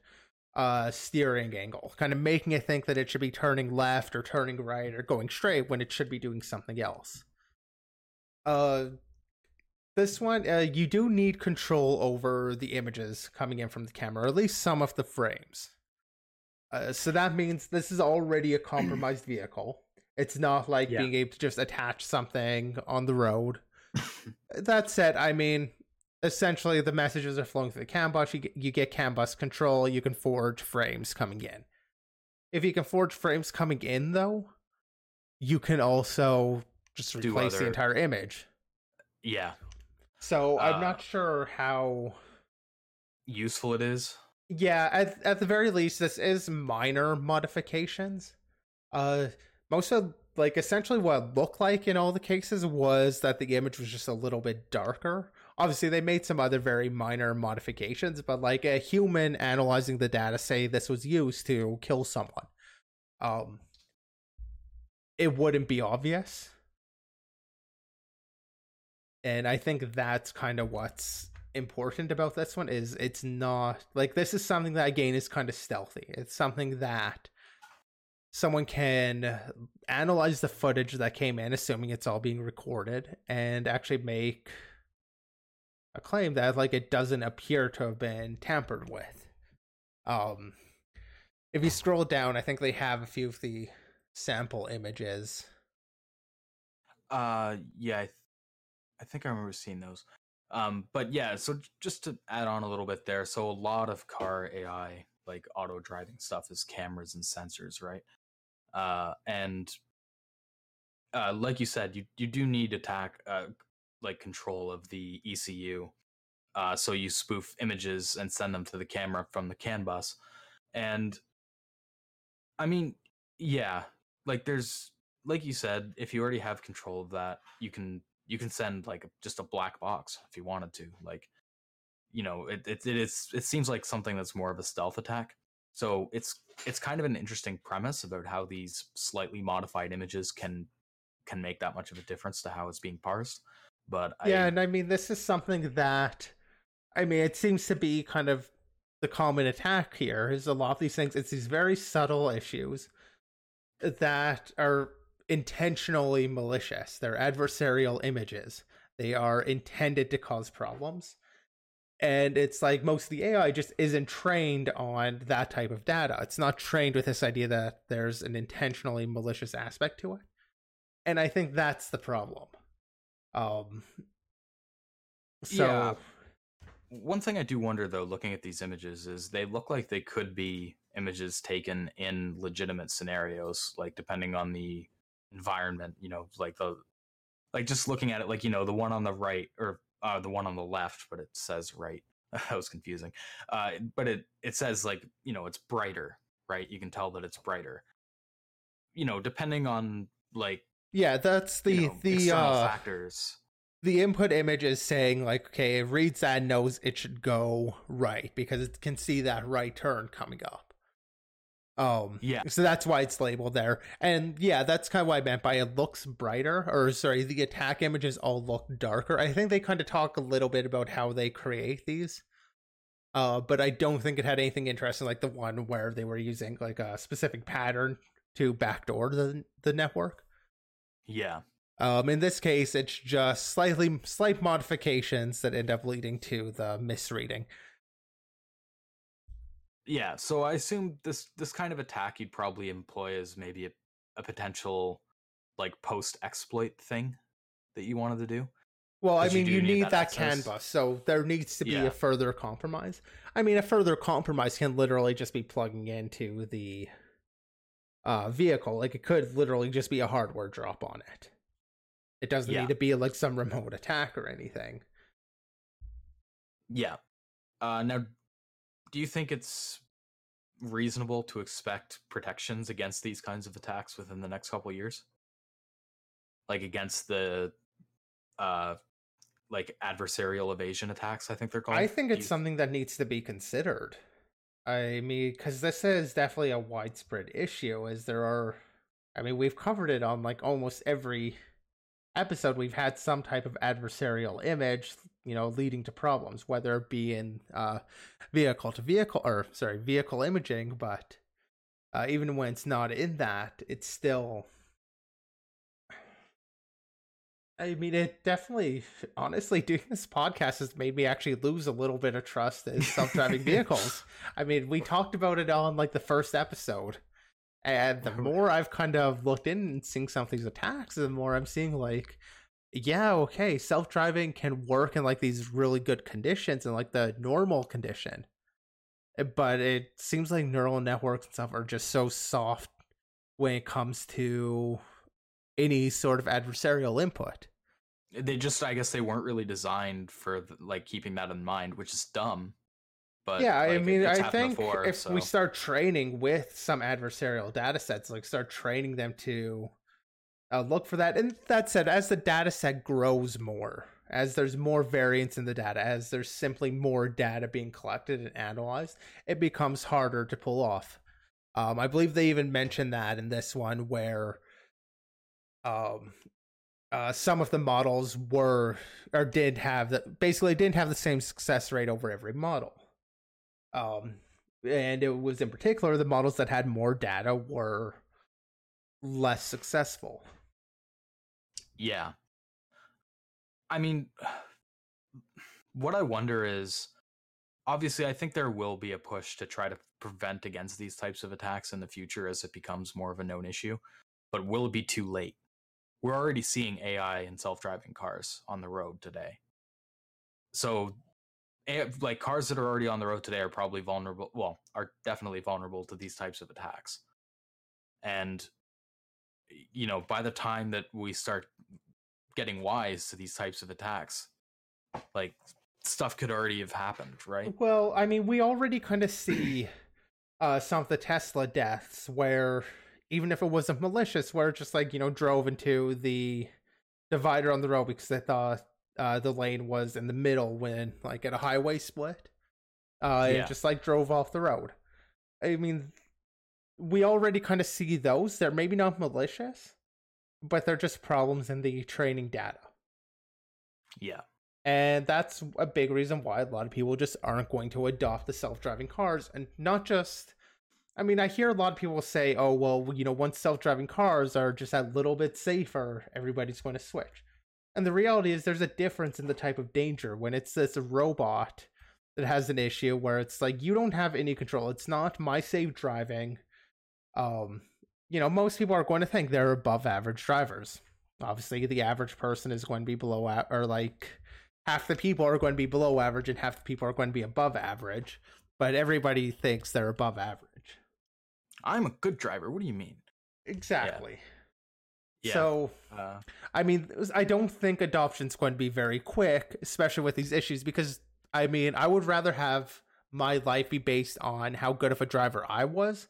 uh steering angle kind of making it think that it should be turning left or turning right or going straight when it should be doing something else uh this one, uh, you do need control over the images coming in from the camera, or at least some of the frames. Uh, so that means this is already a compromised vehicle. It's not like Yeah. being able to just attach something on the road. that said, I mean, essentially the messages are flowing through the CAN bus. You get, you get CAN bus control. You can forge frames coming in. If you can forge frames coming in, though, you can also just replace the entire image. Yeah, So I'm Uh, not sure how. useful it is. Yeah, at at the very least, this is minor modifications. Uh, most of like essentially what it looked like in all the cases was that the image was just a little bit darker. Obviously, they made some other very minor modifications, but like a human analyzing the data, say this was used to kill someone, um, it wouldn't be obvious. And I think that's kind of what's important about this one is it's not like this is something that again is kind of stealthy. It's something that someone can analyze the footage that came in, assuming it's all being recorded, and actually make a claim that like it doesn't appear to have been tampered with. Um, if you scroll down, I think they have a few of the sample images. Uh, yeah, I, I think I remember seeing those. Um, but yeah, so just to add on a little bit there, so a lot of car AI, like auto driving stuff, is cameras and sensors, right? Uh, and uh, like you said, you you do need attack, uh, like control of the ECU. Uh, so you spoof images and send them to the camera from the CAN bus, and I mean, yeah, like there's like you said, if you already have control of that, you can you can send like just a black box if you wanted to. Like, you know, it it, it is it seems like something that's more of a stealth attack. So it's it's kind of an interesting premise about how these slightly modified images can can make that much of a difference to how it's being parsed. But yeah, I, and I mean this is something that I mean it seems to be kind of the common attack here is a lot of these things it's these very subtle issues that are intentionally malicious. They're adversarial images. They are intended to cause problems. And it's like most of the AI just isn't trained on that type of data. It's not trained with this idea that there's an intentionally malicious aspect to it. And I think that's the problem. Um so Yeah. one thing I do wonder though, looking at these images, is they look like they could be images taken in legitimate scenarios, like depending on the environment. You know, like the like just looking at it, like you know, the one on the right or uh, the one on the left, but it says right. that was confusing. Uh, but it it says like you know it's brighter, right? You can tell that it's brighter. You know, depending on like yeah, that's the you know, the uh factors. the input image is saying like okay it reads that and knows it should go right because it can see that right turn coming up um Yeah. so that's why it's labeled there and yeah that's kind of what i meant by it looks brighter or sorry the attack images all look darker i think they kind of talk a little bit about how they create these uh but i don't think it had anything interesting like the one where they were using like a specific pattern to backdoor the the network Yeah. um, in this case, it's just slightly slight modifications that end up leading to the misreading. Yeah, so I assume this this kind of attack you'd probably employ as maybe a, a potential like post exploit thing that you wanted to do. Well, I mean, do you, need need that that, CAN bus, so there needs to be Yeah. a further compromise. I mean, a further compromise can literally just be plugging into the uh, vehicle. Like it could literally just be a hardware drop on it. It doesn't Yeah. need to be like some remote attack or anything. Yeah. Uh now do you think it's reasonable to expect protections against these kinds of attacks within the next couple of years? Like against the uh like adversarial evasion attacks, I think they're called. I think it's you- something that needs to be considered. I mean, because this is definitely a widespread issue, as there are. I mean, we've covered it on like almost every episode. We've had some type of adversarial image, you know, leading to problems, whether it be in uh, vehicle to vehicle, or sorry, vehicle imaging. But uh, even when it's not in that, it's still I mean, it definitely, honestly, doing this podcast has made me actually lose a little bit of trust in self driving vehicles. I mean, we talked about it on like the first episode. And the more I've kind of looked in and seen some of these attacks, the more I'm seeing like, yeah, okay, self driving can work in like these really good conditions and like the normal condition. Eh, but it seems like neural networks and stuff are just so soft when it comes to any sort of adversarial input. They just, I guess, they weren't really designed for like keeping that in mind, which is dumb. But yeah, like, I mean, I think before, if so. we start training with some adversarial data sets, like start training them to uh, look for that. And that said, as the data set grows more, as there's more variance in the data, as there's simply more data being collected and analyzed, it becomes harder to pull off. Um, I believe they even mentioned that in this one where um, uh, some of the models were or did have the basically didn't have the same success rate over every model. Um, and it was in particular the models that had more data were less successful. Yeah. I mean, what I wonder is obviously, I think there will be a push to try to prevent against these types of attacks in the future as it becomes more of a known issue. But will it be too late? we're already seeing AI and self-driving cars on the road today. So like cars that are already on the road today are probably vulnerable well are definitely vulnerable to these types of attacks. And you know by the time that we start getting wise to these types of attacks like stuff could already have happened right? Well i mean we already kind of see uh some of the tesla deaths where even if it wasn't malicious, where it just like you know drove into the divider on the road because they thought uh, the lane was in the middle when like at a highway split. Uh, yeah. just like drove off the road. I mean, we already kind of see those. They're maybe not malicious, but they're just problems in the training data. Yeah. And that's a big reason why a lot of people just aren't going to adopt the self driving cars. And not just I mean, I hear a lot of people say, "Oh, well, you know, once self-driving cars are just a little bit safer, everybody's going to switch." And the reality is, there's a difference in the type of danger when it's this robot that has an issue where it's like you don't have any control. It's not my safe driving. Um, you know, most people are going to think they're above average drivers. Obviously, the average person is going to be below, a- or like half the people are going to be below average and half the people are going to be above average. But everybody thinks they're above average. I'm a good driver. What do you mean? Exactly. Yeah. So, uh, I mean, I don't think adoption's going to be very quick, especially with these issues, because I mean, I would rather have my life be based on how good of a driver I was,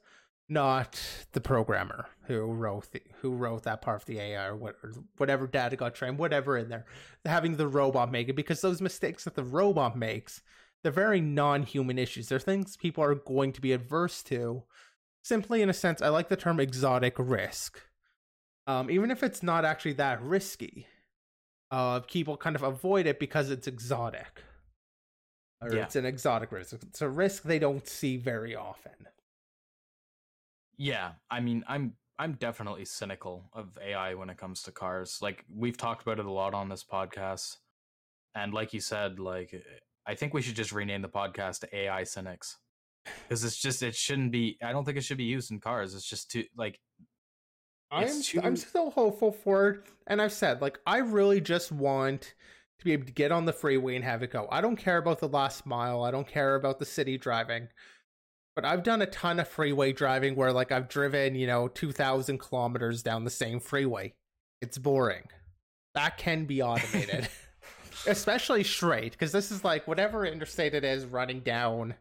not the programmer who wrote the, who wrote that part of the AI or, what, or whatever data got trained, whatever in there, having the robot make it, because those mistakes that the robot makes, they're very non-human issues. They're things people are going to be adverse to simply in a sense, I like the term exotic risk. Um, even if it's not actually that risky, uh, people kind of avoid it because it's exotic. Or yeah. it's an exotic risk. It's a risk they don't see very often. Yeah, I mean, I'm I'm definitely cynical of AI when it comes to cars. Like we've talked about it a lot on this podcast, and like you said, like I think we should just rename the podcast to AI Cynics because it's just it shouldn't be. I don't think it should be used in cars. It's just too like. I'm too... I'm still hopeful for it, and I've said like I really just want to be able to get on the freeway and have it go. I don't care about the last mile. I don't care about the city driving. But I've done a ton of freeway driving where like I've driven, you know, 2000 kilometers down the same freeway. It's boring. That can be automated. Especially straight because this is like whatever interstate it is running down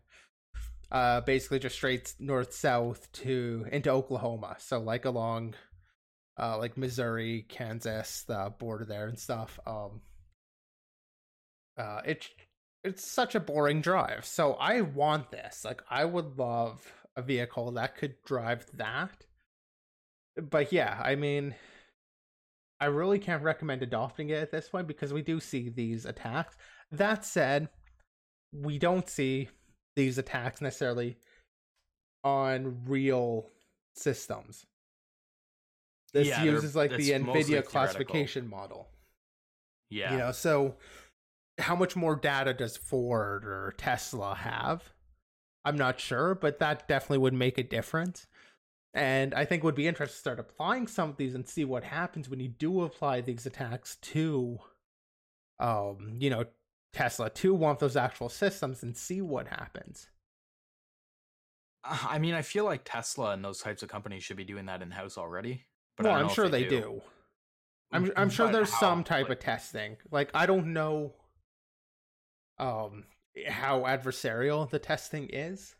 uh, basically just straight north south to into Oklahoma. So like along, uh, like Missouri, Kansas, the border there and stuff. Um, uh, it's it's such a boring drive. So I want this. Like I would love a vehicle that could drive that. But yeah, I mean, I really can't recommend adopting it at this point because we do see these attacks. That said, we don't see these attacks necessarily on real systems. This yeah, uses like the NVIDIA classification model. Yeah. You know, so how much more data does Ford or Tesla have? I'm not sure, but that definitely would make a difference. And I think would be interesting to start applying some of these and see what happens when you do apply these attacks to um, you know, Tesla to one of those actual systems and see what happens. Uh, I mean, I feel like Tesla and those types of companies should be doing that in house already. But well, I'm sure they, they do. do. I'm I'm sure there's how, some type like, of testing. Like I don't know um how adversarial the testing is.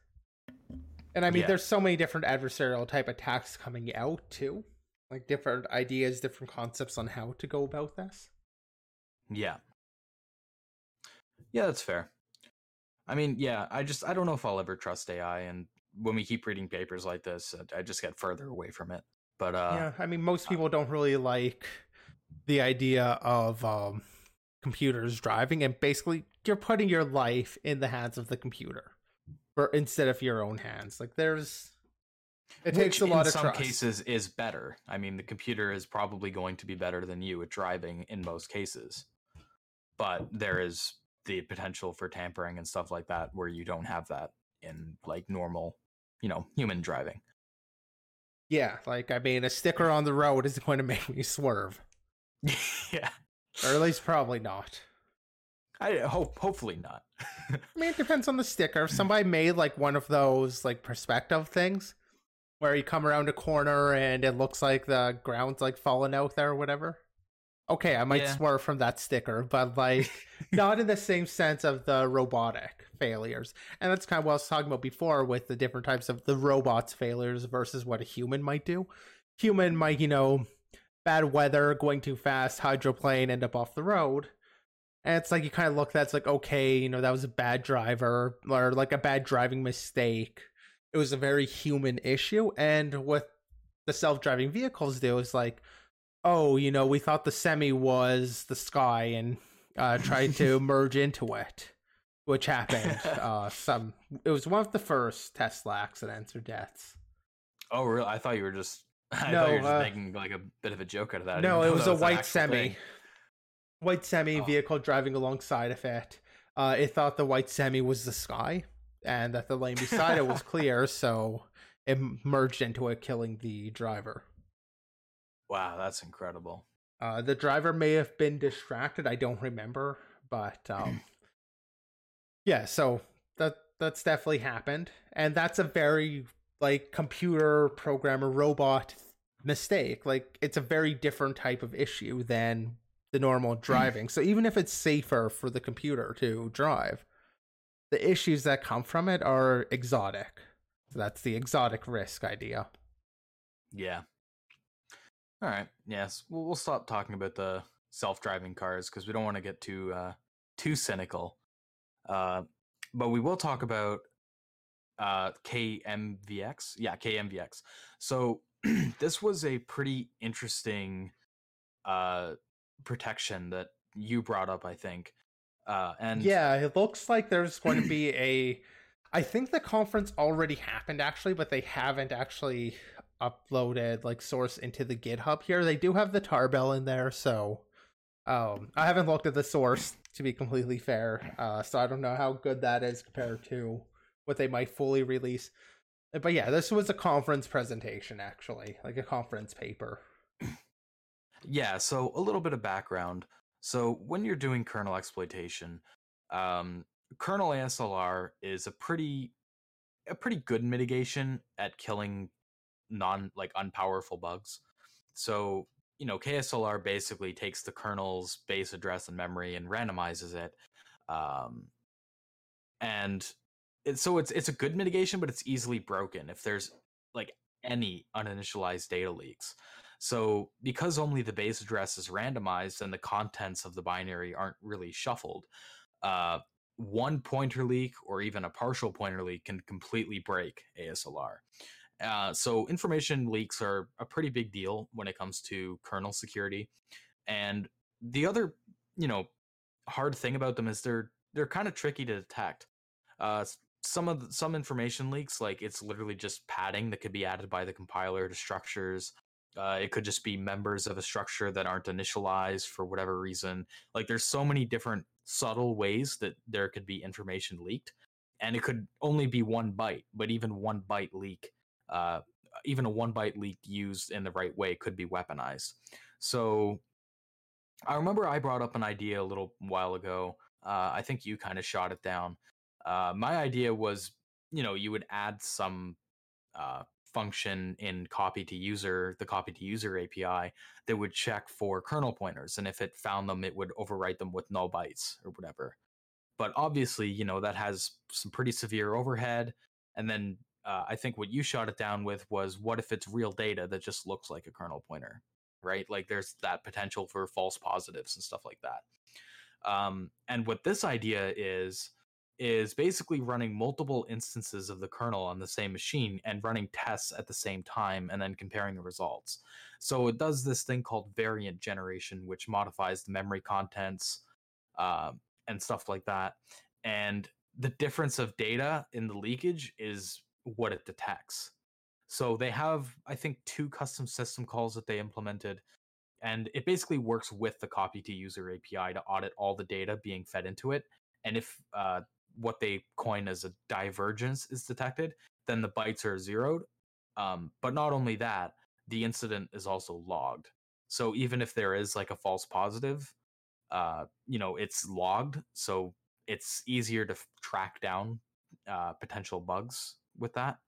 And I mean yeah. there's so many different adversarial type attacks coming out too. Like different ideas, different concepts on how to go about this. Yeah. Yeah, that's fair. I mean, yeah, I just I don't know if I'll ever trust AI and when we keep reading papers like this, I just get further away from it. But uh Yeah, I mean most people don't really like the idea of um computers driving and basically you're putting your life in the hands of the computer or instead of your own hands. Like there's it Which takes a lot of some cases is better. I mean, the computer is probably going to be better than you at driving in most cases. But there is the potential for tampering and stuff like that where you don't have that in like normal, you know, human driving. Yeah, like I mean, a sticker on the road is going to make me swerve. yeah, or at least probably not. I hope, hopefully not. I mean, it depends on the sticker. If somebody made like one of those like perspective things, where you come around a corner and it looks like the ground's like falling out there or whatever. Okay, I might yeah. swerve from that sticker, but like not in the same sense of the robotic failures. And that's kind of what I was talking about before with the different types of the robots failures versus what a human might do. Human might, you know, bad weather, going too fast, hydroplane, end up off the road. And it's like you kind of look that's like, okay, you know, that was a bad driver or like a bad driving mistake. It was a very human issue. And what the self driving vehicles do is like, oh, you know, we thought the semi was the sky and uh, tried to merge into it, which happened. Uh, some it was one of the first Tesla accidents or deaths. Oh, really? I thought you were just. I no, thought you were just uh, making like a bit of a joke out of that. No, it was, was a white semi. Thing. White semi oh. vehicle driving alongside of it. Uh, it thought the white semi was the sky, and that the lane beside it was clear, so it merged into it, killing the driver. Wow, that's incredible. Uh, the driver may have been distracted. I don't remember, but um, yeah. So that that's definitely happened, and that's a very like computer programmer robot mistake. Like it's a very different type of issue than the normal driving. so even if it's safer for the computer to drive, the issues that come from it are exotic. So that's the exotic risk idea. Yeah, all right. Yes, we'll, we'll stop talking about the self-driving cars because we don't want to get too uh, too cynical. Uh, but we will talk about uh, KMVX. Yeah, KMVX. So this was a pretty interesting uh, protection that you brought up, I think. Uh, and yeah, it looks like there's going to be a. I think the conference already happened actually, but they haven't actually uploaded like source into the GitHub here. They do have the tarball in there, so um, I haven't looked at the source to be completely fair. Uh, so I don't know how good that is compared to what they might fully release. But yeah, this was a conference presentation actually, like a conference paper. Yeah, so a little bit of background. So when you're doing kernel exploitation, um, kernel ASLR is a pretty a pretty good mitigation at killing non like unpowerful bugs. So, you know, KASLR basically takes the kernel's base address and memory and randomizes it. Um, and it, so it's it's a good mitigation, but it's easily broken if there's like any uninitialized data leaks. So because only the base address is randomized and the contents of the binary aren't really shuffled, uh, one pointer leak or even a partial pointer leak can completely break ASLR. Uh, so information leaks are a pretty big deal when it comes to kernel security. And the other, you know, hard thing about them is they're they're kind of tricky to detect. Uh, some of the, some information leaks, like it's literally just padding that could be added by the compiler to structures. Uh, it could just be members of a structure that aren't initialized for whatever reason. Like there's so many different subtle ways that there could be information leaked, and it could only be one byte. But even one byte leak, uh, even a one byte leak used in the right way, could be weaponized. So I remember I brought up an idea a little while ago. Uh, I think you kind of shot it down. Uh, my idea was, you know, you would add some uh, function in copy to user, the copy to user API, that would check for kernel pointers. And if it found them, it would overwrite them with null bytes or whatever. But obviously, you know, that has some pretty severe overhead. And then uh, I think what you shot it down with was what if it's real data that just looks like a kernel pointer, right? Like there's that potential for false positives and stuff like that. Um, and what this idea is, is basically running multiple instances of the kernel on the same machine and running tests at the same time and then comparing the results. So it does this thing called variant generation, which modifies the memory contents uh, and stuff like that. And the difference of data in the leakage is what it detects. So they have, I think, two custom system calls that they implemented. And it basically works with the copy to user API to audit all the data being fed into it. And if uh, what they coin as a divergence is detected, then the bytes are zeroed. Um, but not only that, the incident is also logged. So even if there is like a false positive, uh, you know, it's logged. So it's easier to f- track down uh, potential bugs with that.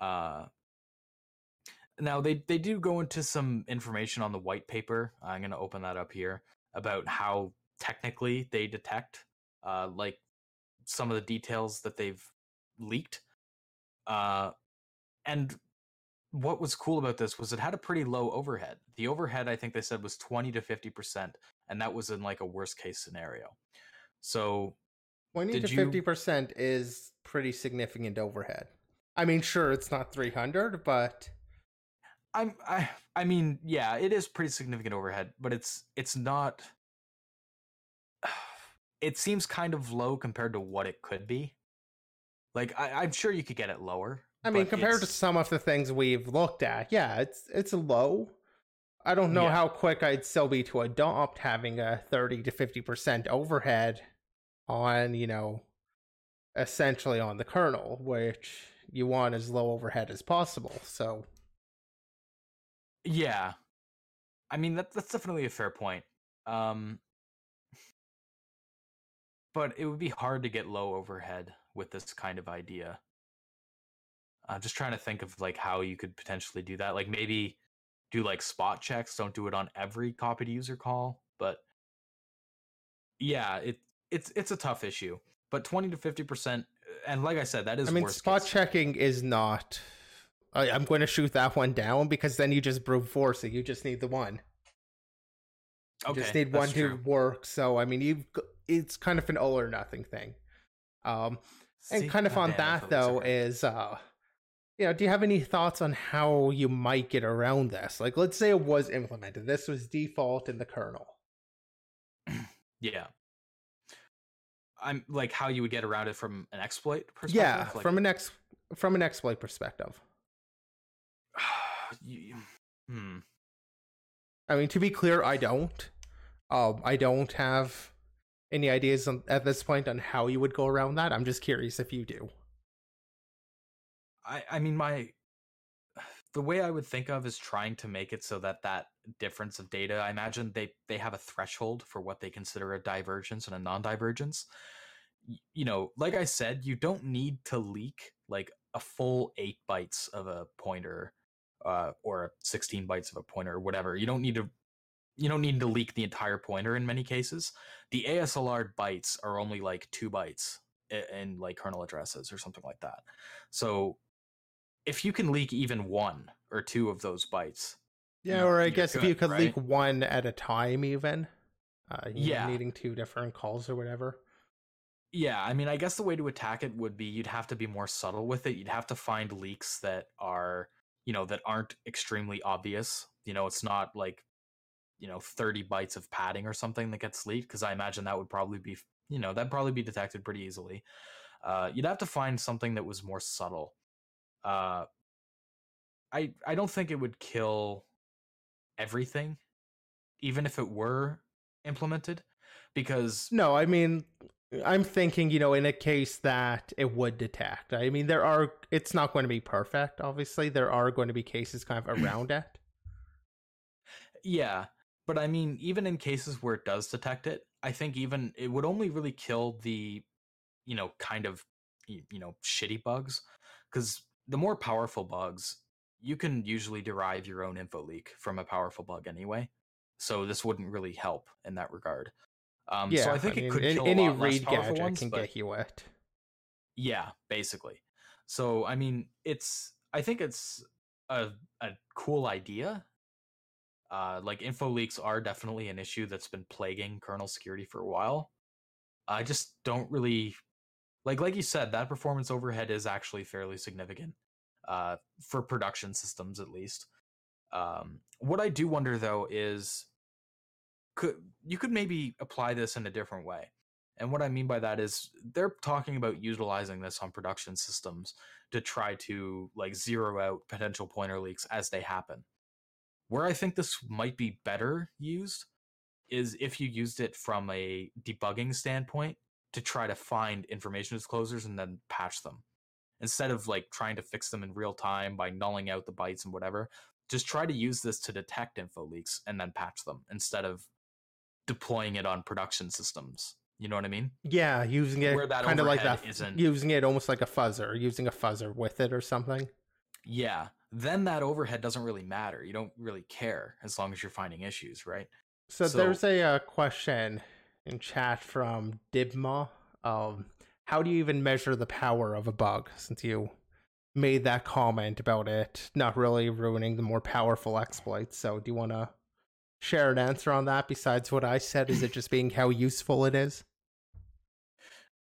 Uh, now they they do go into some information on the white paper. I'm going to open that up here about how technically they detect uh, like some of the details that they've leaked. Uh, and what was cool about this was it had a pretty low overhead. The overhead, I think they said, was 20 to 50%, and that was in like a worst case scenario. So 20 to 50% is pretty significant overhead. I mean, sure, it's not 300, but I'm I I mean, yeah, it is pretty significant overhead, but it's it's not it seems kind of low compared to what it could be. Like I, am sure you could get it lower. I mean, compared to some of the things we've looked at, yeah, it's it's low. I don't know yeah. how quick I'd still be to adopt having a 30 to 50% overhead on, you know, essentially on the kernel, which you want as low overhead as possible. So Yeah. I mean that that's definitely a fair point. Um but it would be hard to get low overhead with this kind of idea. I'm just trying to think of like how you could potentially do that. Like maybe do like spot checks. Don't do it on every copied user call, but yeah, it it's it's a tough issue. But 20 to 50 percent, and like I said, that is. I mean, spot case. checking is not. I, am going to shoot that one down because then you just brute force it. You just need the one. You okay, just need one to work. So I mean, you it's kind of an all or nothing thing. Um, and kind of on that though is uh, you know, do you have any thoughts on how you might get around this? Like, let's say it was implemented. This was default in the kernel. yeah. I'm like how you would get around it from an exploit perspective. Yeah, like, from an ex from an exploit perspective. you, hmm. I mean, to be clear, I don't. Um, I don't have any ideas on, at this point on how you would go around that. I'm just curious if you do. I I mean my the way I would think of is trying to make it so that that difference of data. I imagine they they have a threshold for what they consider a divergence and a non-divergence. You know, like I said, you don't need to leak like a full eight bytes of a pointer uh, or 16 bytes of a pointer or whatever. You don't need to you don't need to leak the entire pointer in many cases. The ASLR bytes are only like two bytes in, in like kernel addresses or something like that. So if you can leak even one or two of those bytes, yeah, or I guess good, if you could right? leak one at a time, even, uh, yeah, know, needing two different calls or whatever. Yeah, I mean, I guess the way to attack it would be you'd have to be more subtle with it. You'd have to find leaks that are, you know, that aren't extremely obvious. You know, it's not like you know 30 bytes of padding or something that gets leaked because i imagine that would probably be you know that'd probably be detected pretty easily uh, you'd have to find something that was more subtle uh, I I don't think it would kill everything, even if it were implemented, because No, I mean, I'm thinking, you know, in a case that it would detect. I mean, there are, it's not going to be perfect, obviously. There are going to be cases kind of around it. yeah, but I mean, even in cases where it does detect it, I think even it would only really kill the, you know, kind of, you know, shitty bugs, because the more powerful bugs, you can usually derive your own info leak from a powerful bug anyway. So this wouldn't really help in that regard. Um, yeah, so I think mean, it could kill any a lot read gadget ones, can get you it. yeah, basically. So I mean, it's I think it's a a cool idea. Uh, like info leaks are definitely an issue that's been plaguing kernel security for a while. I just don't really like like you said that performance overhead is actually fairly significant uh, for production systems at least. Um, what I do wonder though is could you could maybe apply this in a different way. And what I mean by that is they're talking about utilizing this on production systems to try to like zero out potential pointer leaks as they happen. Where I think this might be better used is if you used it from a debugging standpoint to try to find information disclosures and then patch them. Instead of like trying to fix them in real time by nulling out the bytes and whatever, just try to use this to detect info leaks and then patch them instead of deploying it on production systems. You know what I mean? Yeah, using it kind of like that, isn't- using it almost like a fuzzer, using a fuzzer with it or something. Yeah. Then that overhead doesn't really matter. You don't really care as long as you're finding issues, right? So, So- there's a uh, question in chat from Dibma. Um, how do you even measure the power of a bug? Since you made that comment about it not really ruining the more powerful exploits, so do you want to share an answer on that? Besides what I said, is it just being how useful it is?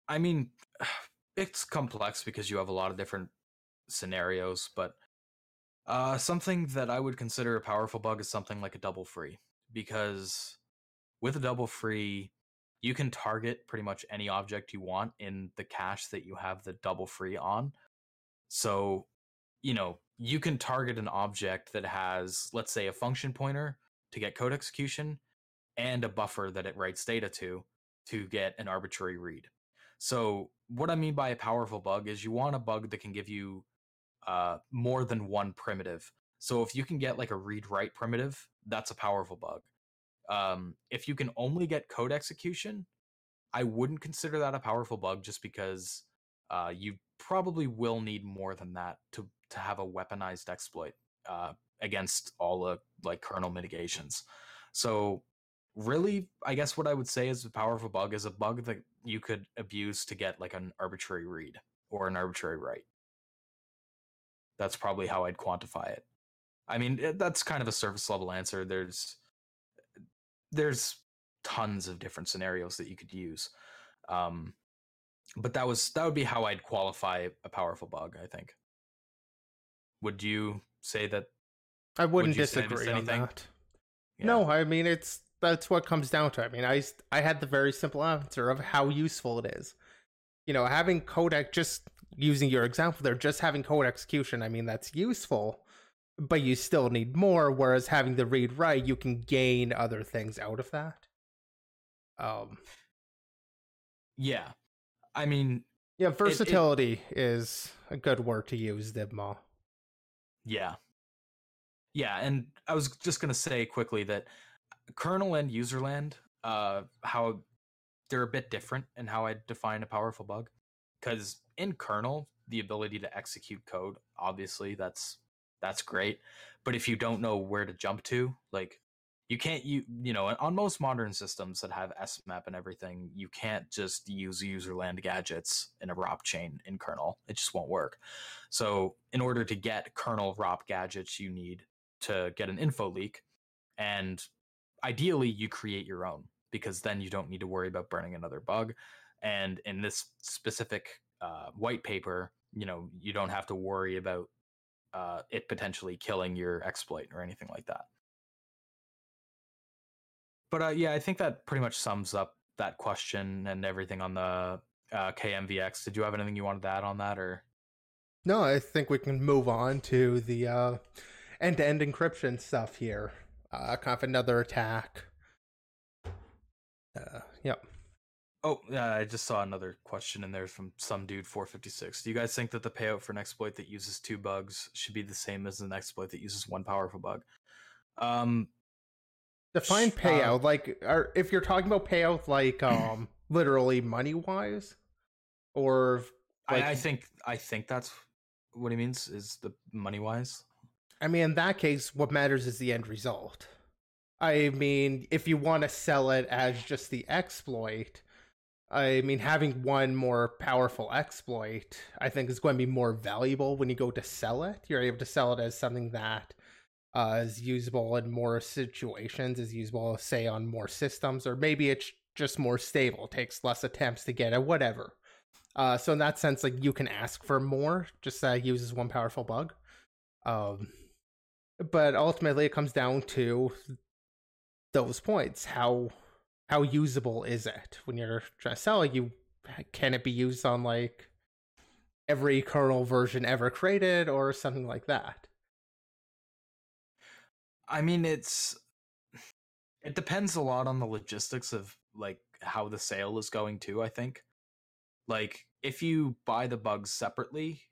I mean, it's complex because you have a lot of different scenarios, but uh, something that I would consider a powerful bug is something like a double free because with a double free, you can target pretty much any object you want in the cache that you have the double free on. So, you know, you can target an object that has, let's say, a function pointer to get code execution and a buffer that it writes data to to get an arbitrary read. So, what I mean by a powerful bug is you want a bug that can give you uh, more than one primitive. So, if you can get like a read write primitive, that's a powerful bug. Um, if you can only get code execution, I wouldn't consider that a powerful bug just because uh, you probably will need more than that to to have a weaponized exploit uh, against all the like kernel mitigations. So really, I guess what I would say is a powerful bug is a bug that you could abuse to get like an arbitrary read or an arbitrary write. That's probably how I'd quantify it. I mean, that's kind of a surface level answer. There's there's tons of different scenarios that you could use. Um, but that was that would be how I'd qualify a powerful bug, I think. Would you say that I wouldn't you say I missed disagree on that. yeah. No, I mean it's that's what comes down to. I mean, I I had the very simple answer of how useful it is. You know, having codec just using your example there, just having code execution. I mean, that's useful, but you still need more. Whereas having the read write, you can gain other things out of that. Um, Yeah. I mean, yeah, versatility is a good word to use, Dibma. Yeah. Yeah, and I was just going to say quickly that kernel and userland, uh, how they're a bit different in how I define a powerful bug. Because in kernel, the ability to execute code, obviously, that's that's great. But if you don't know where to jump to, like you can't you you know on most modern systems that have smap and everything you can't just use userland gadgets in a ROP chain in kernel it just won't work so in order to get kernel ROP gadgets you need to get an info leak and ideally you create your own because then you don't need to worry about burning another bug and in this specific uh, white paper you know you don't have to worry about uh, it potentially killing your exploit or anything like that but uh, yeah, I think that pretty much sums up that question and everything on the uh, KMVX. Did you have anything you wanted to add on that, or No, I think we can move on to the uh, end-to-end encryption stuff here. Uh, kind of another attack. Uh, yep. Oh, yeah, I just saw another question in there from some dude 456. Do you guys think that the payout for an exploit that uses two bugs should be the same as an exploit that uses one powerful bug? Um, Define uh, payout like, are, if you're talking about payout, like um, literally money-wise, or like, I, I think I think that's what he means is the money wise. I mean, in that case, what matters is the end result. I mean, if you want to sell it as just the exploit, I mean, having one more powerful exploit, I think, is going to be more valuable when you go to sell it. You're able to sell it as something that uh, is usable in more situations, is usable, say, on more systems, or maybe it's just more stable, takes less attempts to get it, whatever. Uh, so in that sense, like you can ask for more, just that uses one powerful bug. Um, but ultimately, it comes down to those points. How how usable is it when you're trying to sell it? You can it be used on like every kernel version ever created or something like that? I mean, it's it depends a lot on the logistics of like how the sale is going too. I think, like if you buy the bugs separately,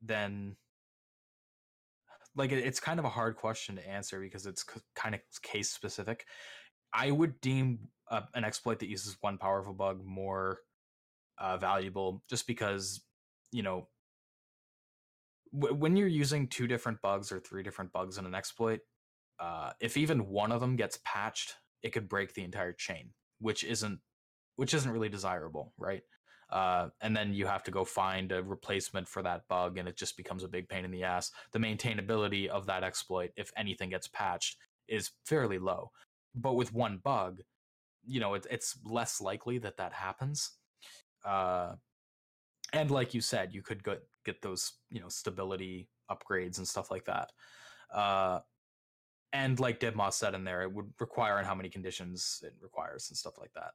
then like it's kind of a hard question to answer because it's kind of case specific. I would deem uh, an exploit that uses one powerful bug more uh, valuable, just because you know w- when you're using two different bugs or three different bugs in an exploit, uh, if even one of them gets patched, it could break the entire chain, which isn't which isn't really desirable, right? Uh, and then you have to go find a replacement for that bug, and it just becomes a big pain in the ass. The maintainability of that exploit, if anything gets patched, is fairly low. But with one bug, you know, it, it's less likely that that happens. Uh, and like you said, you could get get those, you know, stability upgrades and stuff like that. Uh, and like Dibmoss said in there, it would require and how many conditions it requires and stuff like that.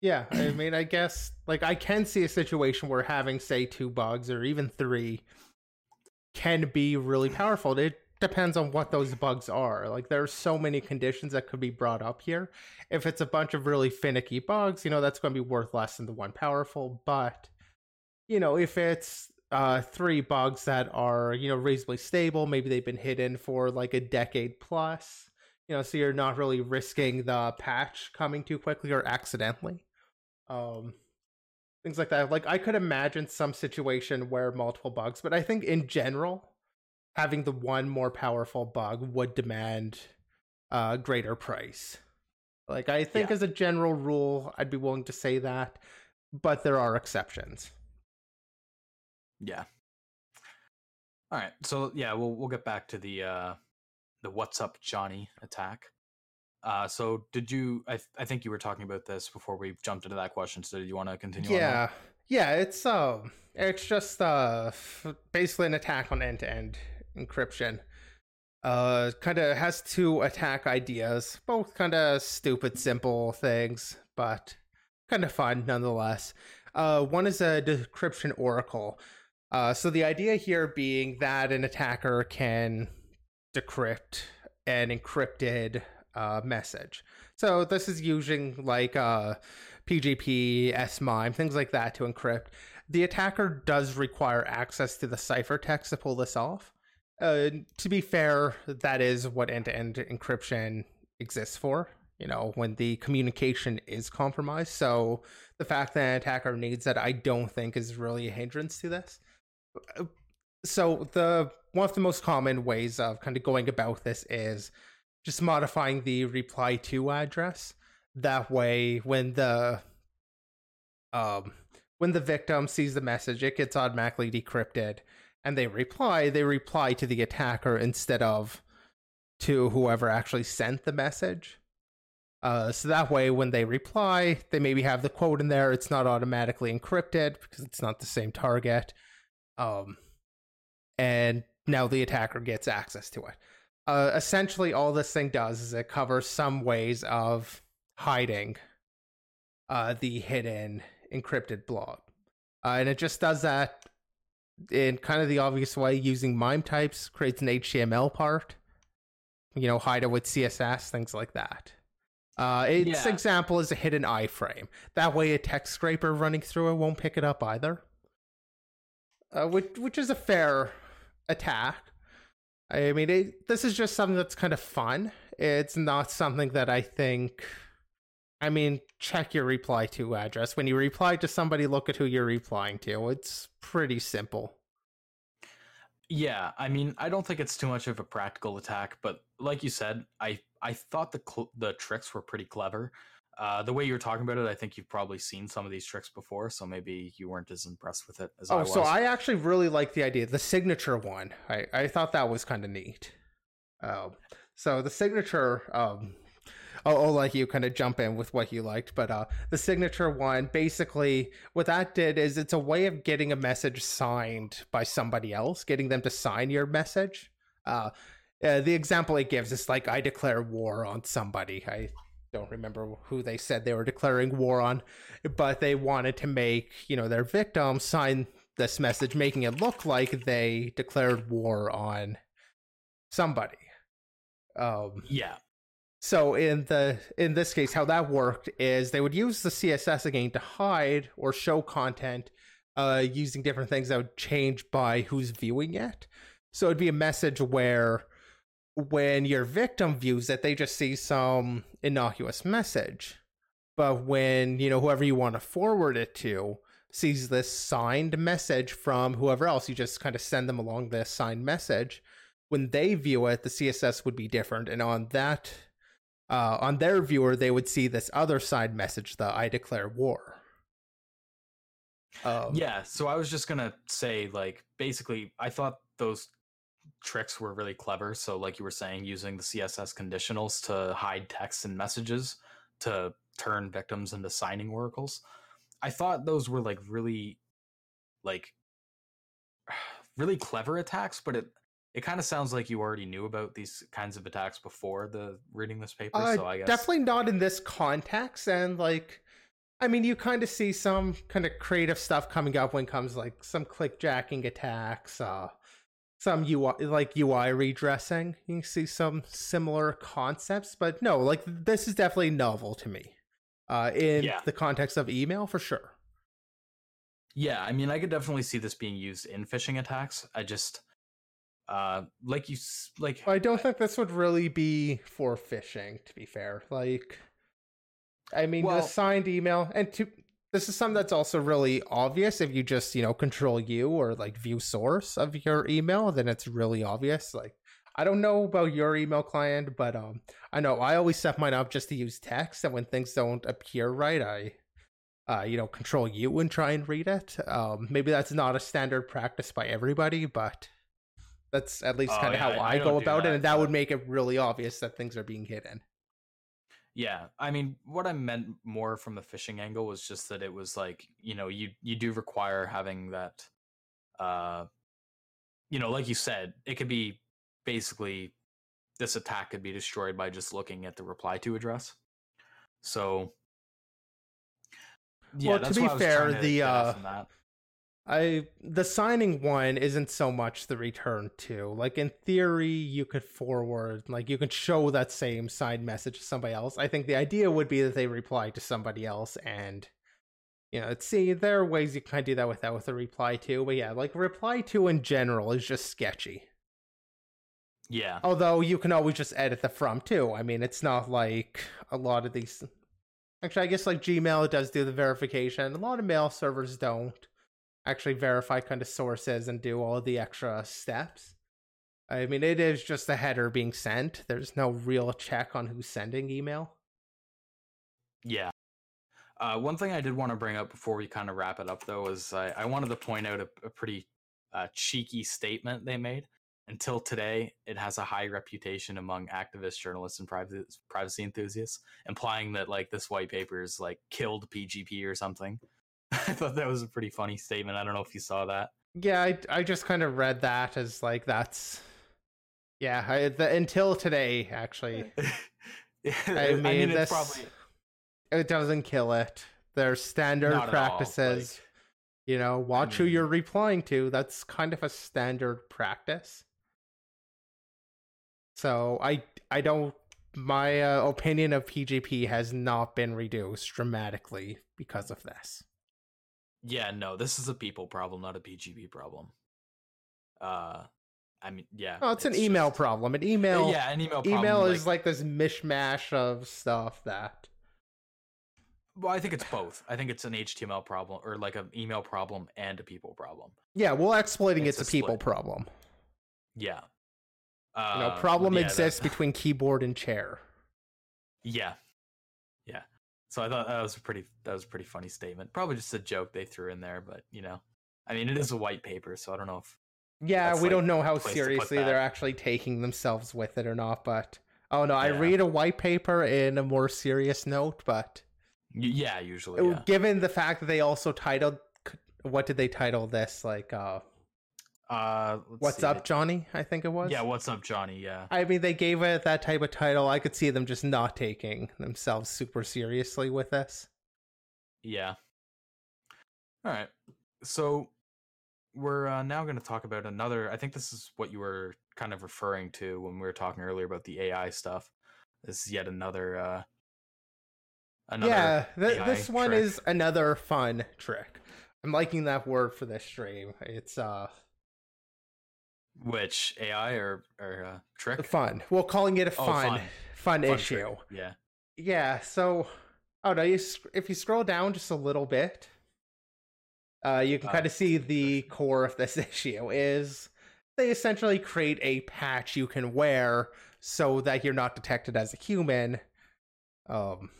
Yeah, I mean, I guess like I can see a situation where having say two bugs or even three can be really powerful. It depends on what those bugs are. Like there's so many conditions that could be brought up here. If it's a bunch of really finicky bugs, you know, that's going to be worth less than the one powerful, but you know, if it's uh three bugs that are, you know, reasonably stable, maybe they've been hidden for like a decade plus, you know, so you're not really risking the patch coming too quickly or accidentally um things like that like i could imagine some situation where multiple bugs but i think in general having the one more powerful bug would demand a greater price like i think Yeah. as a general rule i'd be willing to say that but there are exceptions Yeah. All right. So yeah, we'll we'll get back to the uh the what's up Johnny attack. Uh so did you I I think you were talking about this before we jumped into that question. So did you want to continue on yeah yeah it's um it's just uh basically an attack on end-to-end encryption. Uh kind of has two attack ideas. Both kind of stupid simple things but kind of fun nonetheless. Uh one is a decryption oracle. Uh so the idea here being that an attacker can decrypt an encrypted uh message. So this is using like uh PGP, SMIME, things like that to encrypt. The attacker does require access to the ciphertext to pull this off. Uh, to be fair, that is what end-to-end encryption exists for. You know, when the communication is compromised. So the fact that an attacker needs that, I don't think is really a hindrance to this. Uh, So the one of the most common ways of kind of going about this is just modifying the reply to address that way when the um when the victim sees the message it gets automatically decrypted and they reply they reply to the attacker instead of to whoever actually sent the message. Uh so that way when they reply they maybe have the quote in there. It's not automatically encrypted because it's not the same target. Um and now the attacker gets access to it. Uh, essentially all this thing does is it covers some ways of hiding uh, the hidden encrypted block. Uh, and it just does that in kind of the obvious way, using MIME types creates an HTML part. You know, hide it with CSS, things like that. Uh, its Yeah. example is a hidden iframe. That way, a text scraper running through it won't pick it up either. Uh, which which is a fair attack. I mean, it, this is just something that's kind of fun. It's not something that I think. I mean, check your reply to address. When you reply to somebody, look at who you're replying to. It's pretty simple. Yeah, I mean, I don't think it's too much of a practical attack, but like you said, I I thought the cl- the tricks were pretty clever. Uh, the way you were talking about it, I think you've probably seen some of these tricks before, so maybe you weren't as impressed with it as I Oh, was. so I actually really like the idea. The signature one, I, I thought that was kind of neat. Um, so the signature, um, I'll, I'll let you kind of jump in with what you liked, but uh, the signature one, basically, what that did is it's a way of getting a message signed by somebody else, getting them to sign your message. Uh, uh, the example it gives is like, I declare war on somebody. I don't remember who they said they were declaring war on, but they wanted to make, you know, their victim sign this message, making it look like they declared war on somebody. Um, yeah, so in the in this case, how that worked is they would use the CSS again to hide or show content uh, using different things that would change by who's viewing it. So it'd be a message where when your victim views it, they just see some innocuous message. But when, you know, whoever you want to forward it to sees this signed message from whoever else, you just kind of send them along this signed message. When they view it, the CSS would be different. And on that, uh, on their viewer, they would see this other side message, the I declare war. Um, yeah. So I was just gonna say, like, basically, I thought those tricks were really clever. So, like you were saying, using the CSS conditionals to hide text and messages to turn victims into signing oracles. I thought those were like really, like, really clever attacks, but it it kind of sounds like you already knew about these kinds of attacks before the reading this paper. Uh, so I guess definitely not in this context. And like, I mean, you kind of see some kind of creative stuff coming up when it comes like some clickjacking attacks, uh, some UI like UI redressing. You can see some similar concepts, but no, like this is definitely novel to me. Uh, in Yeah. the context of email, for sure. Yeah, I mean, I could definitely see this being used in phishing attacks. I just, uh, like you, like, I don't think this would really be for phishing, to be fair. Like, I mean, Well- the signed email, and to this is something that's also really obvious if you just you know control U or like view source of your email, then it's really obvious. Like, I don't know about your email client, but um, I know I always set mine up just to use text, and when things don't appear right, I. Uh, you know, control U and try and read it. Um, maybe that's not a standard practice by everybody, but that's at least Oh, kind of yeah, how I I, go about that, it, and that would make it really obvious that things are being hidden. yeah. I mean, what I meant more from the phishing angle was just that it was like, you know, you you do require having that, uh, you know, like you said, it could be basically this attack could be destroyed by just looking at the reply to address. So, yeah, Well, to be what I was fair, the, uh. I the signing one isn't so much the return to. Like in theory, you could forward, like you could show that same signed message to somebody else. I think the idea would be that they reply to somebody else and you know, see, there are ways you can kind of do that without with a reply to, but yeah, like reply to in general is just sketchy. Yeah, Although you can always just edit the from too. I mean, it's not like a lot of these. Actually, I guess like Gmail does do the verification. A lot of mail servers don't actually verify kind of sources and do all the extra steps. I mean, it is just a header being sent. There's no real check on who's sending email. Yeah. Uh, one thing I did want to bring up before we kind of wrap it up, though, is I, I wanted to point out a, a pretty uh, cheeky statement they made. Until today, it has a high reputation among activists, journalists, and privacy, privacy enthusiasts, implying that like this white paper is like killed PGP or something. I thought that was a pretty funny statement. I don't know if you saw that. Yeah, I, I just kind of read that as like that's. Yeah, I, the, until today, actually. I mean, it's this- probably It doesn't kill it. There's standard Not at all, practices. You know, watch who mean- you're replying to. That's kind of a standard practice. So I I don't my uh, opinion of PGP has not been reduced dramatically because of this. Yeah, no, this is a people problem, not a PGP problem. Uh, I mean, yeah. Oh, it's, an email just- problem. An email Yeah, an email. Problem, email is like this mishmash of stuff that Well, I think it's both. I think it's an HTML problem or like an email problem and a people problem. yeah, well exploiting It's it's, a people split. problem. Yeah. You Uh, know, problem yeah, that- exists between keyboard and chair. Yeah. Yeah. So I thought that was a pretty that was a pretty funny statement. Probably just a joke they threw in there, but you know, I mean, it is a white paper, so I don't know if Yeah, we like, don't know how place to put seriously they're actually taking themselves with it or not, but oh no, I read a white paper in a more serious note, but yeah, usually, uh, yeah. given the fact that they also titled what did they title this like uh Uh, what's see, up Johnny, I think it was. Yeah, what's up, Johnny? Yeah. I mean they gave it that type of title. I could see them just not taking themselves super seriously with this. Yeah. All right. So we're uh, now going to talk about another. I think this is what you were kind of referring to when we were talking earlier about the AI stuff. This is yet another. uh Another. yeah, th- this one trick. is another fun trick. I'm liking that word for this stream. It's uh Which AI or or uh, trick? fun. Well, calling it a Oh, fun, fun. fun, Fun issue. trick, Yeah. Yeah. So, oh no, you if you scroll down just a little bit, uh, you can Uh, kind of see the core of this issue is they essentially create a patch you can wear so that you're not detected as a human. Um,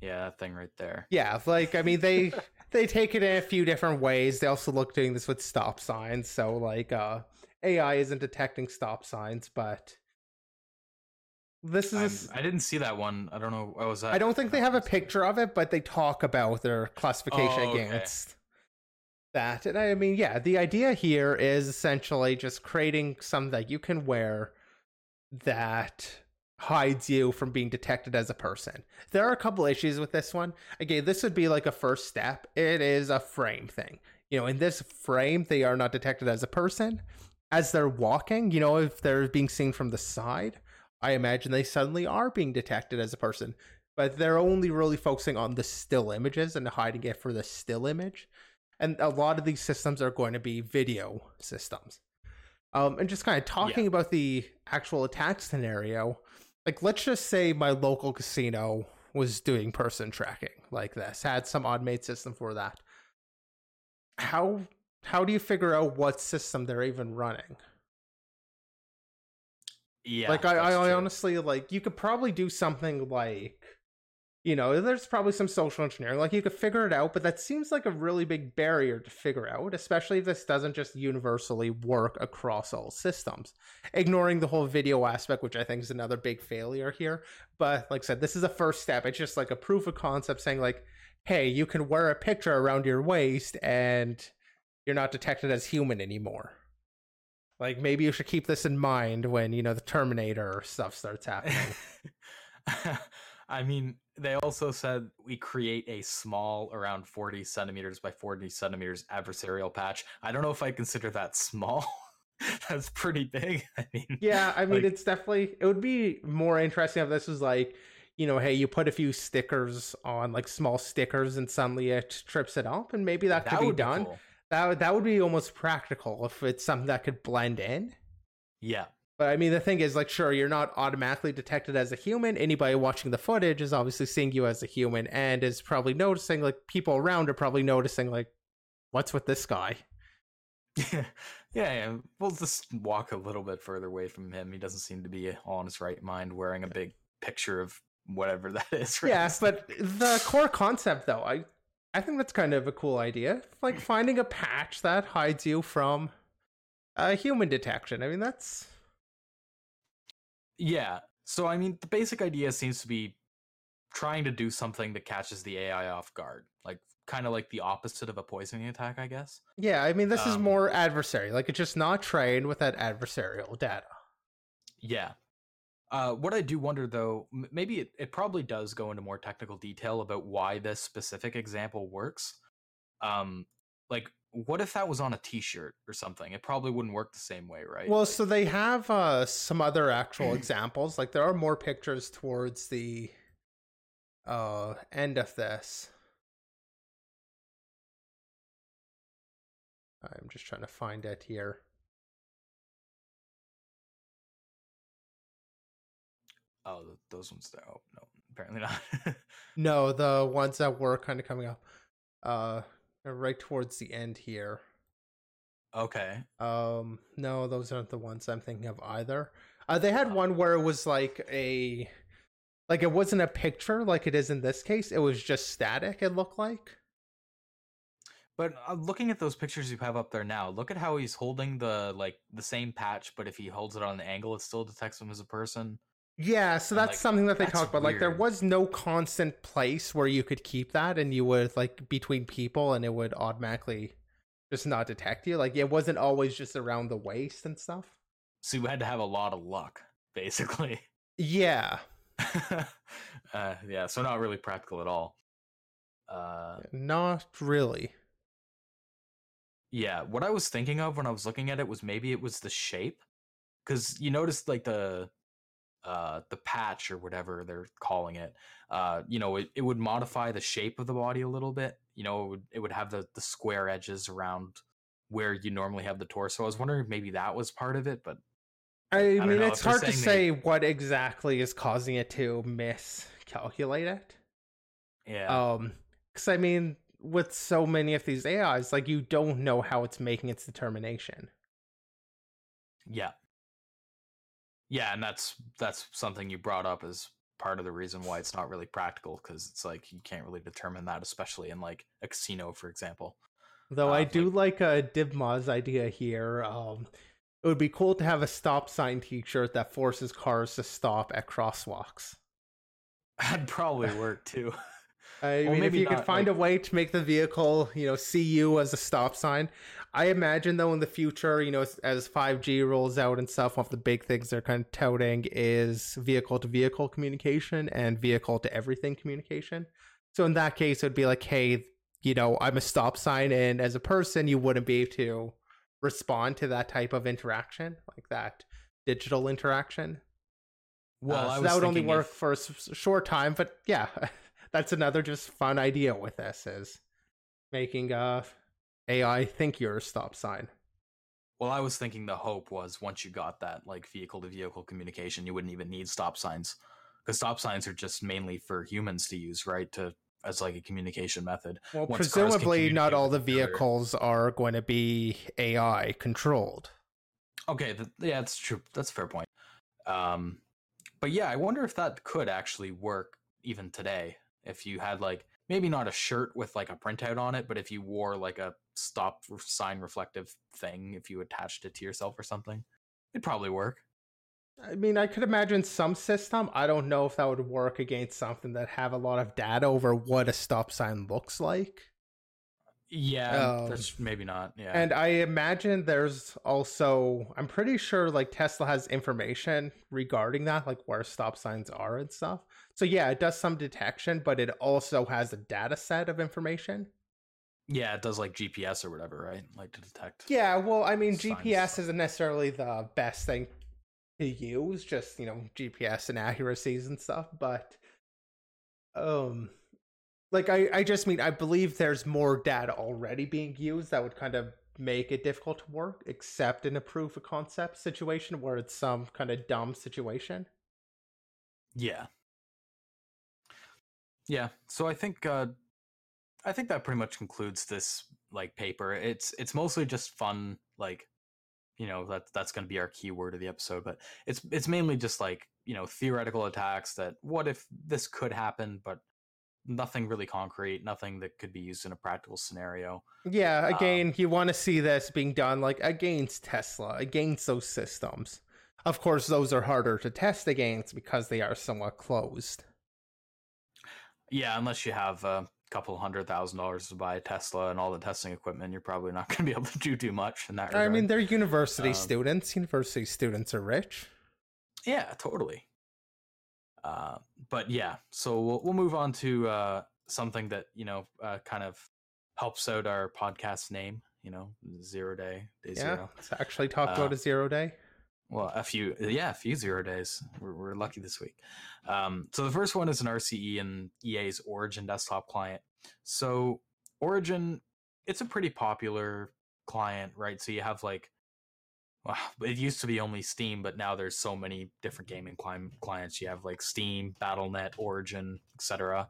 Yeah, that thing right there. yeah, like I mean they they take it in a few different ways. They also look doing this with stop signs. So like uh AI isn't detecting stop signs, but this I'm- is I didn't see that one. I don't know. What was that? I don't think they have a picture of it, but they talk about their classification Oh, okay. against that. And I mean, yeah, the idea here is essentially just creating something that you can wear that hides you from being detected as a person. There are a couple issues with this one. Again, this would be like a first step. It is a frame thing. You know, in this frame, they are not detected as a person. As they're walking, you know, if they're being seen from the side, I imagine they suddenly are being detected as a person. But they're only really focusing on the still images and hiding it for the still image. And a lot of these systems are going to be video systems. Um, and just kind of talking about the actual attack scenario, like let's just say my local casino was doing person tracking like this, had some automated system for that. How how do you figure out what system they're even running? Yeah. like I, I, I honestly like you could probably do something like you know there's probably some social engineering like you could figure it out but that seems like a really big barrier to figure out especially if this doesn't just universally work across all systems ignoring the whole video aspect which i think is another big failure here but like i said this is a first step it's just like a proof of concept saying like hey you can wear a picture around your waist and you're not detected as human anymore like maybe you should keep this in mind when you know the Terminator stuff starts happening. I mean, they also said we create a small, around 40 centimeters by 40 centimeters adversarial patch. I don't know if I consider that small. That's pretty big. I mean, yeah, I mean Like- it's definitely it would be more interesting if this was like, you know, hey, you put a few stickers on like small stickers and suddenly it trips it up and maybe that, could be done. cool. That would that would be almost practical if it's something that could blend in. Yeah. But I mean, the thing is, like, sure, you're not automatically detected as a human. Anybody watching the footage is obviously seeing you as a human and is probably noticing, like, people around are probably noticing, like, what's with this guy? yeah, yeah. We'll just walk a little bit further away from him. He doesn't seem to be in his right mind wearing a big picture of whatever that is. for Yeah, but the core concept, though, I, I think that's kind of a cool idea. Like finding a patch that hides you from uh, human detection. I mean, that's Yeah. So I mean, the basic idea seems to be trying to do something that catches the AI off guard, like kind of like the opposite of a poisoning attack, I guess. yeah. I mean, this is Um, more adversary. Like it's just not trained with that adversarial data. Yeah. Uh, what I do wonder though, m- maybe it, it probably does go into more technical detail about why this specific example works. Um, like what if that was on a t-shirt or something it probably wouldn't work the same way right Well, Like, so they have uh, some other actual examples. Like there are more pictures towards the uh, end of this. I'm just trying to find it here. Oh those ones there oh no apparently not No, the ones that were kind of coming up, uh, right towards the end here. okay Um, no, those aren't the ones I'm thinking of either. Uh, they had one where it was like a, like it wasn't a picture like it is in this case. It was just static. It looked like. but uh, looking at those pictures you have up there now look at how he's holding the like the same patch but if he holds it on an angle it still detects him as a person Yeah, so that's like, something that they talked about. Like there was no constant place where you could keep that, and you would like between people, and it would automatically just not detect you. Like it wasn't always just around the waist and stuff. so you had to have a lot of luck basically Yeah, uh, yeah so not really practical at all uh not really. Yeah, what I was thinking of when I was looking at it was maybe it was the shape, because you noticed like the uh the patch or whatever they're calling it. Uh, you know, it, it would modify the shape of the body a little bit. You know, it would it would have the the square edges around where you normally have the torso. I was wondering if maybe that was part of it, but I, don't mean, it's hard to say what exactly is causing it to miscalculate it. yeah, Um, because I mean, with so many of these AIs, like you don't know how it's making its determination. yeah, yeah, and that's that's something you brought up as part of the reason why it's not really practical because it's like you can't really determine that, especially in like a casino, for example. Though Uh, I do like a Dibmaz idea here. Um, it would be cool to have a stop sign T-shirt that forces cars to stop at crosswalks. That'd probably work too. I Well, mean, if maybe you could find like- a way to make the vehicle, you know, see you as a stop sign. I imagine though in the future, you know, as, as 5G rolls out and stuff, one of the big things they're kind of touting is vehicle to vehicle communication and vehicle to everything communication. So in that case, it would be like, hey, you know, I'm a stop sign, and as a person, you wouldn't be able to respond to that type of interaction, like that digital interaction. Well, Uh, so that would only work if- for a short time, but yeah, that's another just fun idea with this is making uh AI think you're a stop sign. Well, I was thinking the hope was once you got that like vehicle to vehicle communication, you wouldn't even need stop signs because stop signs are just mainly for humans to use, right? To as like a communication method. Well, Once presumably not all the vehicles are going to be AI controlled. Okay, th- yeah, that's true. That's a fair point. Um, but yeah, I wonder if that could actually work even today. If you had like maybe not a shirt with like a printout on it, but if you wore like a stop sign reflective thing, if you attached it to yourself or something, it'd probably work. I mean, I could imagine some system. I don't know if that would work against something that have a lot of data over what a stop sign looks like. Yeah, Um, that's maybe not. Yeah, And I imagine there's also, I'm pretty sure like Tesla has information regarding that, like where stop signs are and stuff. So yeah, it does some detection, but it also has a data set of information. yeah, it does like GPS or whatever, right? Like to detect. Yeah, well, I mean, Signs. GPS isn't necessarily the best thing to use, just, you know, GPS and accuracies and stuff, but um like I I just mean I believe there's more data already being used that would kind of make it difficult to work except in a proof of concept situation where it's some kind of dumb situation. Yeah. Yeah. So I think uh I think that pretty much concludes this like paper. It's it's mostly just fun like you know that that's going to be our key word of the episode, but it's it's mainly just like, you know, theoretical attacks that what if this could happen, but nothing really concrete, nothing that could be used in a practical scenario. Yeah, Um, again, you want to see this being done like against Tesla, against those systems. Of course, those are harder to test against because they are somewhat closed. Yeah, unless you have a couple hundred thousand dollars to buy a Tesla and all the testing equipment, you're probably not going to be able to do too much in that regard. I mean, they're university Um, students. University students are rich. Yeah, totally. Uh, but yeah, so we'll we'll move on to uh, something that you know uh, kind of helps out our podcast name. You know, zero day, day Yeah, zero. let's actually talk Uh, about a zero day. Well, a few, yeah, a few zero days. We're, we're lucky this week. Um, so the first one is an RCE and EA's Origin desktop client. So Origin, it's a pretty popular client, right? So you have like, well, it used to be only Steam, but now there's so many different gaming cli- clients. You have like Steam, BattleNet, Origin, etc.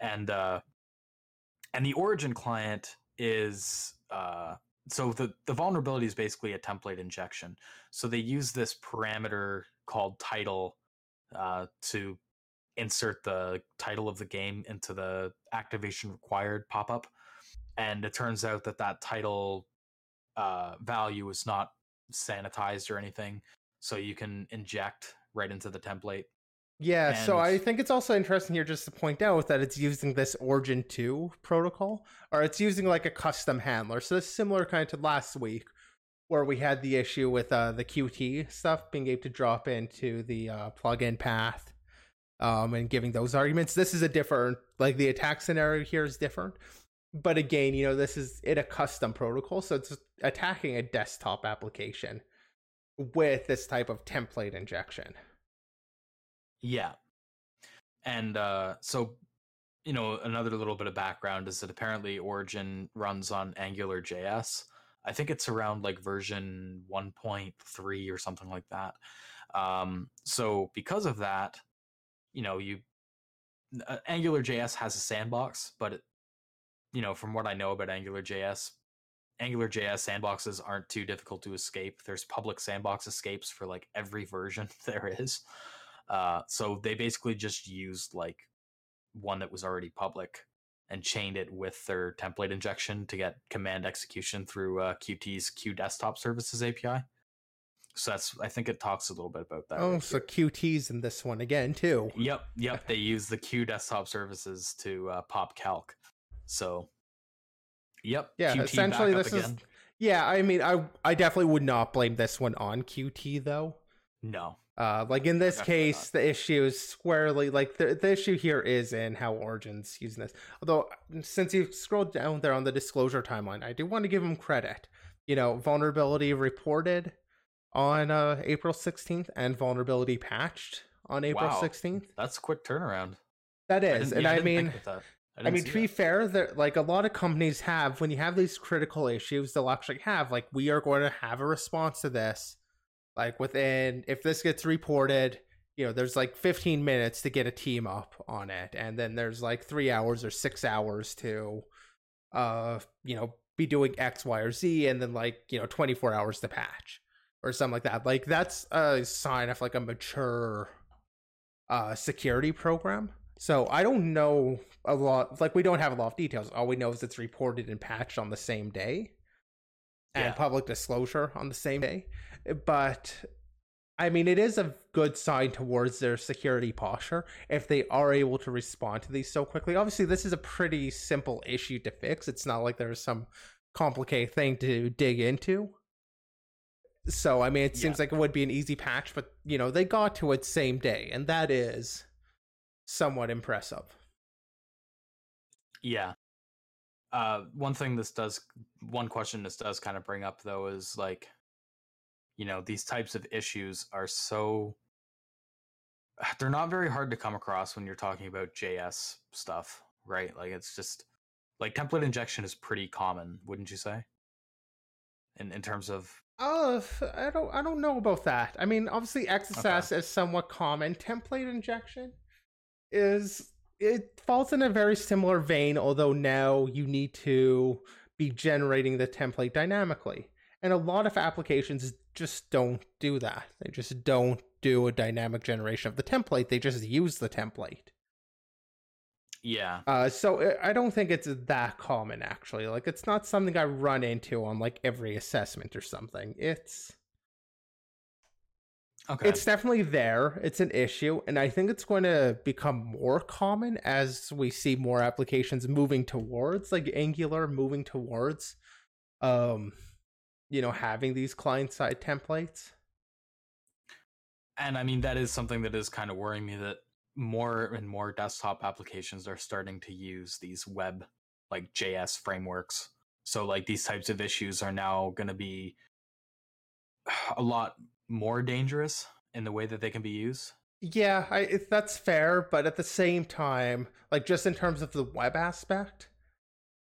And uh, and the Origin client is uh, so the the vulnerability is basically a template injection. So they use this parameter called title uh, to insert the title of the game into the activation required pop up, and it turns out that that title uh, value is not sanitized or anything, so you can inject right into the template. Yeah, so I think it's also interesting here just to point out that it's using this Origin 2 protocol, or it's using like a custom handler. So it's similar kind of to last week, where we had the issue with uh, the Qt stuff being able to drop into the uh, plugin path um, and giving those arguments. This is a different, like the attack scenario here is different. But again, you know, this is in a custom protocol, so it's attacking a desktop application with this type of template injection. Yeah. And uh, so, you know, another little bit of background is that apparently Origin runs on Angular JS. I think it's around like version 1.3 or something like that. Um, so because of that, you know, you uh, Angular JS has a sandbox, but it, you know, from what I know about Angular JS, Angular JS sandboxes aren't too difficult to escape. There's public sandbox escapes for like every version there is. Uh, so they basically just used like one that was already public and chained it with their template injection to get command execution through uh, Qt's Q Desktop Services API. So that's I think it talks a little bit about that. Oh, right so here. QT's in this one again too. Yep, yep. They use the Q Desktop Services to uh, pop calc. So, yep. Yeah, Qt essentially this is. Yeah, I mean, I I definitely would not blame this one on QT though. no. Uh, like in this case, the issue is squarely like the the issue here is in how Origin's using this. Although, since you scrolled down there on the disclosure timeline, I do want to give them credit. You know, vulnerability reported on uh, April sixteenth and vulnerability patched on April Wow. sixteenth. That's a quick turnaround. That is, I and yeah, I, didn't mean, that. I mean, to be that. fair, there like a lot of companies have when you have these critical issues, they'll actually have like we are going to have a response to this. Like within, if this gets reported, you know, there's like 15 minutes to get a team up on it, and then there's like three hours or six hours to, uh, you know, be doing X, Y, or Z, and then like you know 24 hours to patch or something like that. Like that's a sign of like a mature, uh, security program. So I don't know a lot. Like we don't have a lot of details. All we know is it's reported and patched on the same day, and Yeah. public disclosure on the same day. But I mean, it is a good sign towards their security posture if they are able to respond to these so quickly. Obviously, this is a pretty simple issue to fix. It's not like there's some complicated thing to dig into. So I mean, it seems Yeah. like it would be an easy patch, but you know, they got to it same day, and that is somewhat impressive. Yeah. Uh, one thing this does, one question this does kind of bring up though is like, you know, these types of issues are so, they're not very hard to come across when you're talking about JS stuff, right? Like it's just, like template injection is pretty common, wouldn't you say? In in terms of Uh, I don't, I don't know about that. I mean, obviously, XSS is somewhat common. Template injection is it falls in a very similar vein, although now you need to be generating the template dynamically, and a lot of applications just don't do that. They just don't do a dynamic generation of the template. They just use the template. yeah, Uh, so I- I don't think it's that common actually. Like it's not something I run into on like every assessment or something. It's okay, it's definitely there. It's an issue, and I think it's going to become more common as we see more applications moving towards like Angular moving towards um you know having these client side templates. and I mean that is something that is kind of worrying me that more and more desktop applications are starting to use these web like JS frameworks. So like these types of issues are now going to be a lot more dangerous in the way that they can be used. Yeah, I, it, that's fair, but at the same time, like just in terms of the web aspect,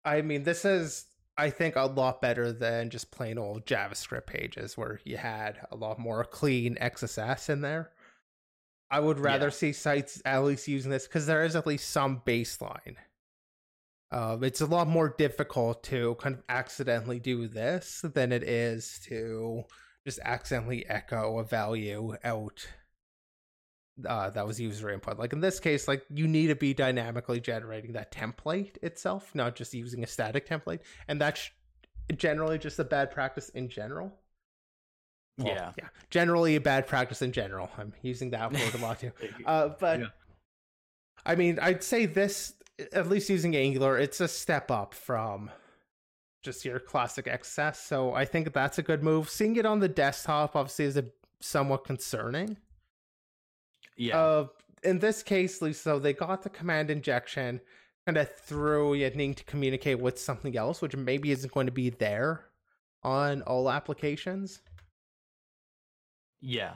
I mean, this is I think a lot better than just plain old JavaScript pages where you had a lot more clean XSS in there. I would rather yeah. see sites at least using this because there is at least some baseline. Um, it's a lot more difficult to kind of accidentally do this than it is to just accidentally echo a value out uh, that was user input. Like in this case, like you need to be dynamically generating that template itself, not just using a static template, and that's generally just a bad practice in general. Well, yeah, yeah, generally a bad practice in general. I'm using that word a lot too. Uh, but yeah. I mean, I'd say this, at least using Angular, it's a step up from just your classic XS. So I think that's a good move. Seeing it on the desktop obviously is a somewhat concerning yeah. Uh, in this case, so they got the command injection kind of through you needing to communicate with something else, which maybe isn't going to be there on all applications. Yeah.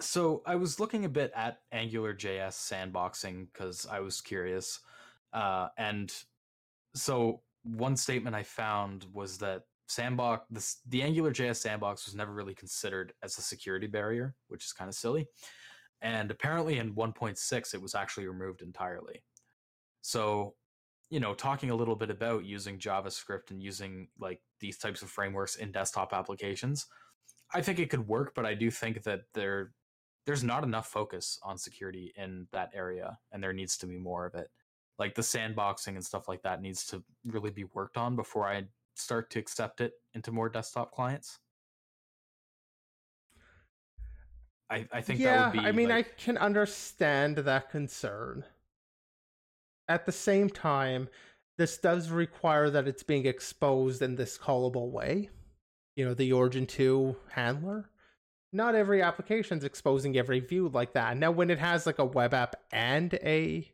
So I was looking a bit at Angular JS sandboxing because I was curious. Uh, and so one statement I found was that sandbox the, the Angular JS sandbox was never really considered as a security barrier, which is kind of silly. And apparently in 1.6, it was actually removed entirely. So, you know, talking a little bit about using JavaScript and using like these types of frameworks in desktop applications, I think it could work, but I do think that there there's not enough focus on security in that area, and there needs to be more of it. Like the sandboxing and stuff like that needs to really be worked on before I start to accept it into more desktop clients. I, I think yeah, be, I mean, like... I can understand that concern. At the same time, this does require that it's being exposed in this callable way. You know, the Origin 2 handler. Not every application is exposing every view like that. Now, when it has like a web app and a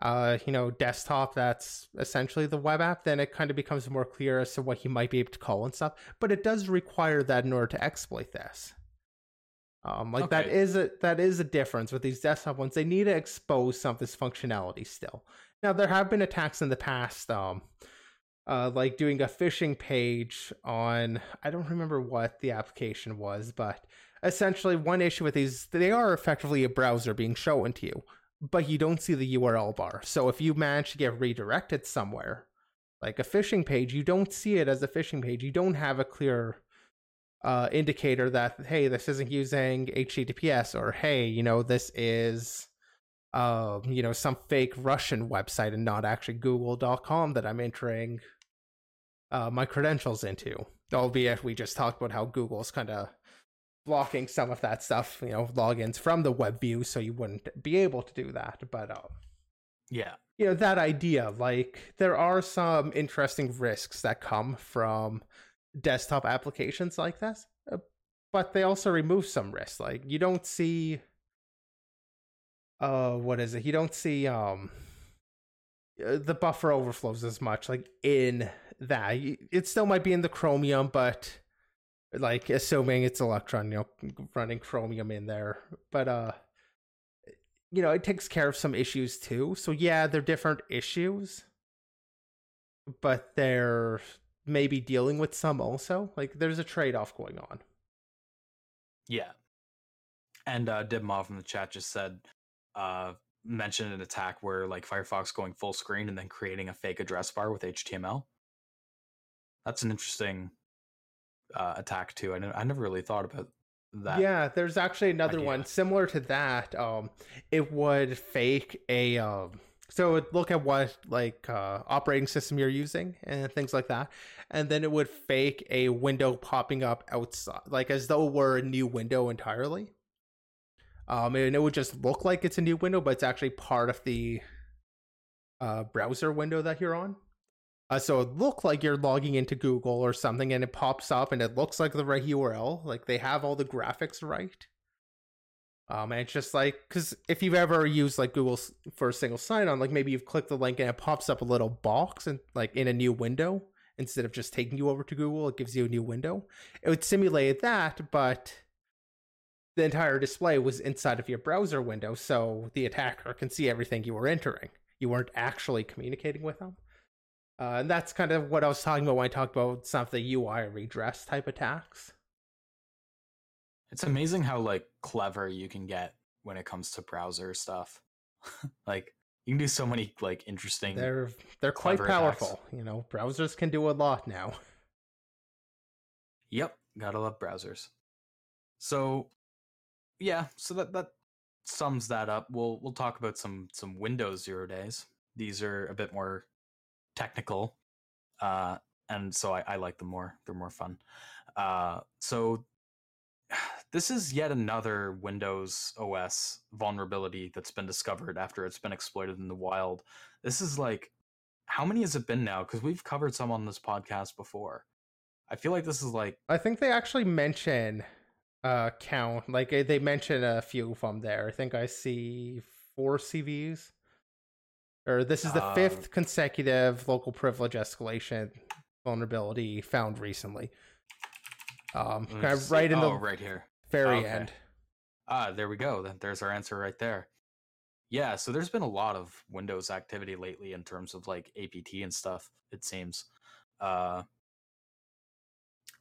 uh, you know, desktop that's essentially the web app, then it kind of becomes more clear as to what you might be able to call and stuff. But it does require that in order to exploit this. Um, like okay. that is a that is a difference with these desktop ones. They need to expose some of this functionality still. Now there have been attacks in the past, um, uh, like doing a phishing page on I don't remember what the application was, but essentially one issue with these they are effectively a browser being shown to you, but you don't see the URL bar. So if you manage to get redirected somewhere, like a phishing page, you don't see it as a phishing page. You don't have a clear uh, indicator that hey, this isn't using HTTPS, or hey, you know, this is uh, you know, some fake Russian website and not actually Google.com that I'm entering uh, my credentials into. Albeit we just talked about how Google's kind of blocking some of that stuff, you know, logins from the web view, so you wouldn't be able to do that. But uh, yeah, you know, that idea, like there are some interesting risks that come from desktop applications like this, uh, but they also remove some risks. Like you don't see, uh, what is it? You don't see um uh, the buffer overflows as much. Like in that, it still might be in the Chromium, but like assuming it's Electron, you know, running Chromium in there, but uh you know, it takes care of some issues too. So yeah, they're different issues, but they're maybe dealing with some also. Like there's a trade off going on. Yeah. And uh Dibmov in the chat just said uh mentioned an attack where like Firefox going full screen and then creating a fake address bar with HTML. That's an interesting uh, attack too. I, n- I never really thought about that. Yeah, there's actually another idea. one similar to that. Um, it would fake a um, so it look at what like uh, operating system you're using and things like that, and then it would fake a window popping up outside, like as though it were a new window entirely. Um, and it would just look like it's a new window, but it's actually part of the uh, browser window that you're on. Uh, so it looked like you're logging into Google or something, and it pops up, and it looks like the right URL. Like they have all the graphics right. Um, and it's just like because if you've ever used like Google for a single sign on, like maybe you've clicked the link and it pops up a little box and like in a new window instead of just taking you over to Google, it gives you a new window. It would simulate that, but the entire display was inside of your browser window, so the attacker can see everything you were entering. You weren't actually communicating with them. Uh, and that's kind of what I was talking about when I talked about some of the UI redress type attacks. It's amazing how like clever you can get when it comes to browser stuff. like you can do so many like interesting. They're they're quite powerful. Attacks. You know, browsers can do a lot now. Yep, gotta love browsers. So, yeah, so that that sums that up. We'll we'll talk about some some Windows zero days. These are a bit more technical, uh, and so I, I like them more. They're more fun. Uh, so this is yet another Windows OS vulnerability that's been discovered after it's been exploited in the wild. This is like, how many has it been now? Because we've covered some on this podcast before. I feel like this is like. I think they actually mention uh count. Like they mention a few of them there. I think I see four CVs. Or this is the uh, fifth consecutive local privilege escalation vulnerability found recently. Um, right in the oh, right here very okay. end. Ah, there we go. Then there's our answer right there. Yeah, so there's been a lot of Windows activity lately in terms of like APT and stuff. It seems, uh,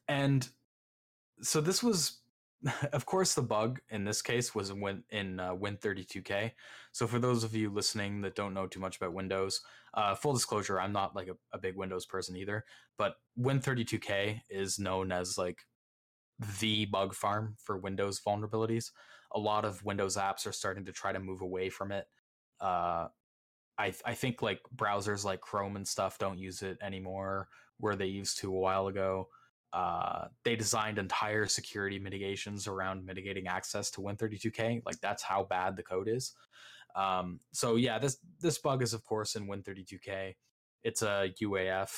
and so this was, of course, the bug in this case was in Win in uh, Win32k. So for those of you listening that don't know too much about Windows, uh, full disclosure, I'm not like a, a big Windows person either. But Win32k is known as like the bug farm for Windows vulnerabilities. A lot of Windows apps are starting to try to move away from it. Uh, I I think like browsers like Chrome and stuff don't use it anymore, where they used to a while ago. Uh, they designed entire security mitigations around mitigating access to Win32k. Like that's how bad the code is. Um, so yeah, this this bug is of course in Win32k. It's a UAF.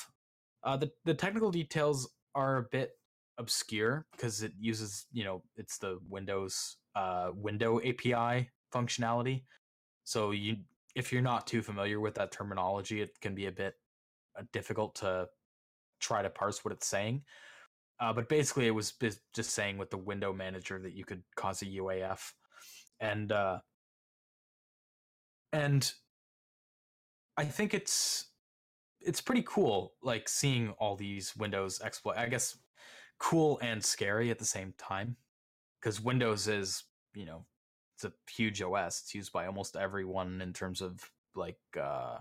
Uh, the the technical details are a bit obscure because it uses you know it's the windows uh, window api functionality. So you if you're not too familiar with that terminology it can be a bit uh, difficult to try to parse what it's saying. Uh, but basically it was just saying with the window manager that you could cause a uaf and uh, and i think it's it's pretty cool like seeing all these windows exploit i guess cool and scary at the same time because Windows is, you know, it's a huge OS. It's used by almost everyone in terms of like uh,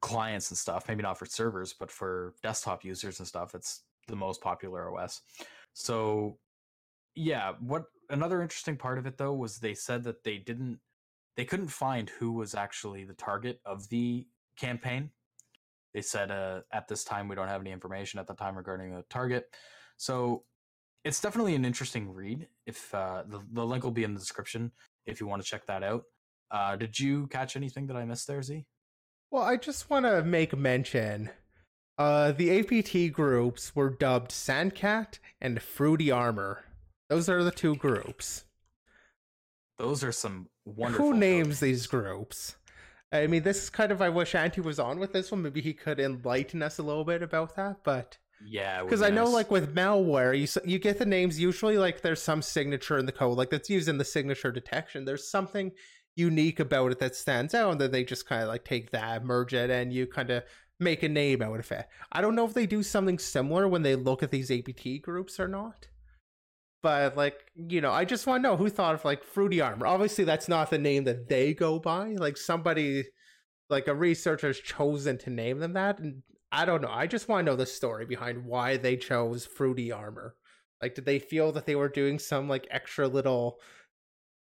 clients and stuff. Maybe not for servers, but for desktop users and stuff, it's the most popular OS. So, yeah, what another interesting part of it though was they said that they didn't they couldn't find who was actually the target of the campaign. They said uh, at this time we don't have any information at the time regarding the target. So it's definitely an interesting read. If uh, the the link will be in the description if you want to check that out. Uh, did you catch anything that I missed there, Z? Well, I just want to make mention. Uh, the APT groups were dubbed Sandcat and Fruity Armor. Those are the two groups. Those are some wonderful. Who names these groups? I mean, this is kind of. I wish Antti was on with this one. Maybe he could enlighten us a little bit about that. But yeah, because I know like with malware, you you get the names usually like there's some signature in the code, like that's used in the signature detection. There's something unique about it that stands out, and then they just kind of like take that, merge it, and you kind of make a name out of it. I don't know if they do something similar when they look at these APT groups or not. But like, you know, I just want to know who thought of like Fruity Armor. Obviously, that's not the name that they go by. Like somebody, like a researcher's chosen to name them that, and I don't know. I just want to know the story behind why they chose fruity armor. Like, did they feel that they were doing some like extra little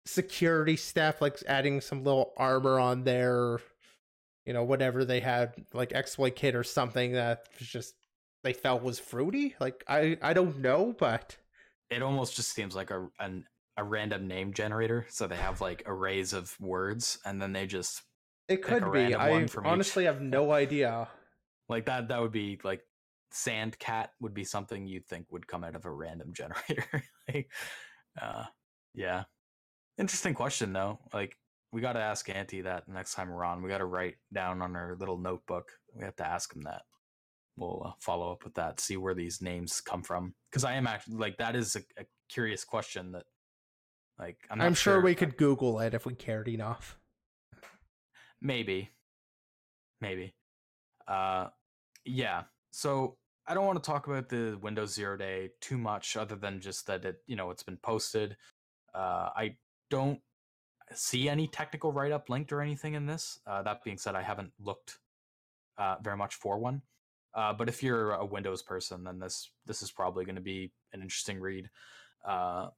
security stuff, like adding some little armor on their, you know, whatever they had, like exploit kit or something that was just they felt was fruity? Like, I I don't know, but it almost just seems like a an a random name generator. So they have like arrays of words, and then they just it could be. I honestly each. have no idea. Like that that would be like sand cat would be something you'd think would come out of a random generator. like, uh, yeah. Interesting question though. Like we got to ask Antti that next time we're on. We got to write down on our little notebook. We have to ask him that. We'll uh, follow up with that, see where these names come from. Because I am actually like that is a, a curious question that, like, I'm, I'm, sure, sure we could Google it if we cared enough. Maybe, maybe. Uh, yeah. So I don't want to talk about the Windows Zero Day too much, other than just that it, you know, it's been posted. Uh, I don't see any technical write up linked or anything in this. Uh, that being said, I haven't looked uh, very much for one. Uh, but if you're a Windows person, then this this is probably going to be an interesting read, uh,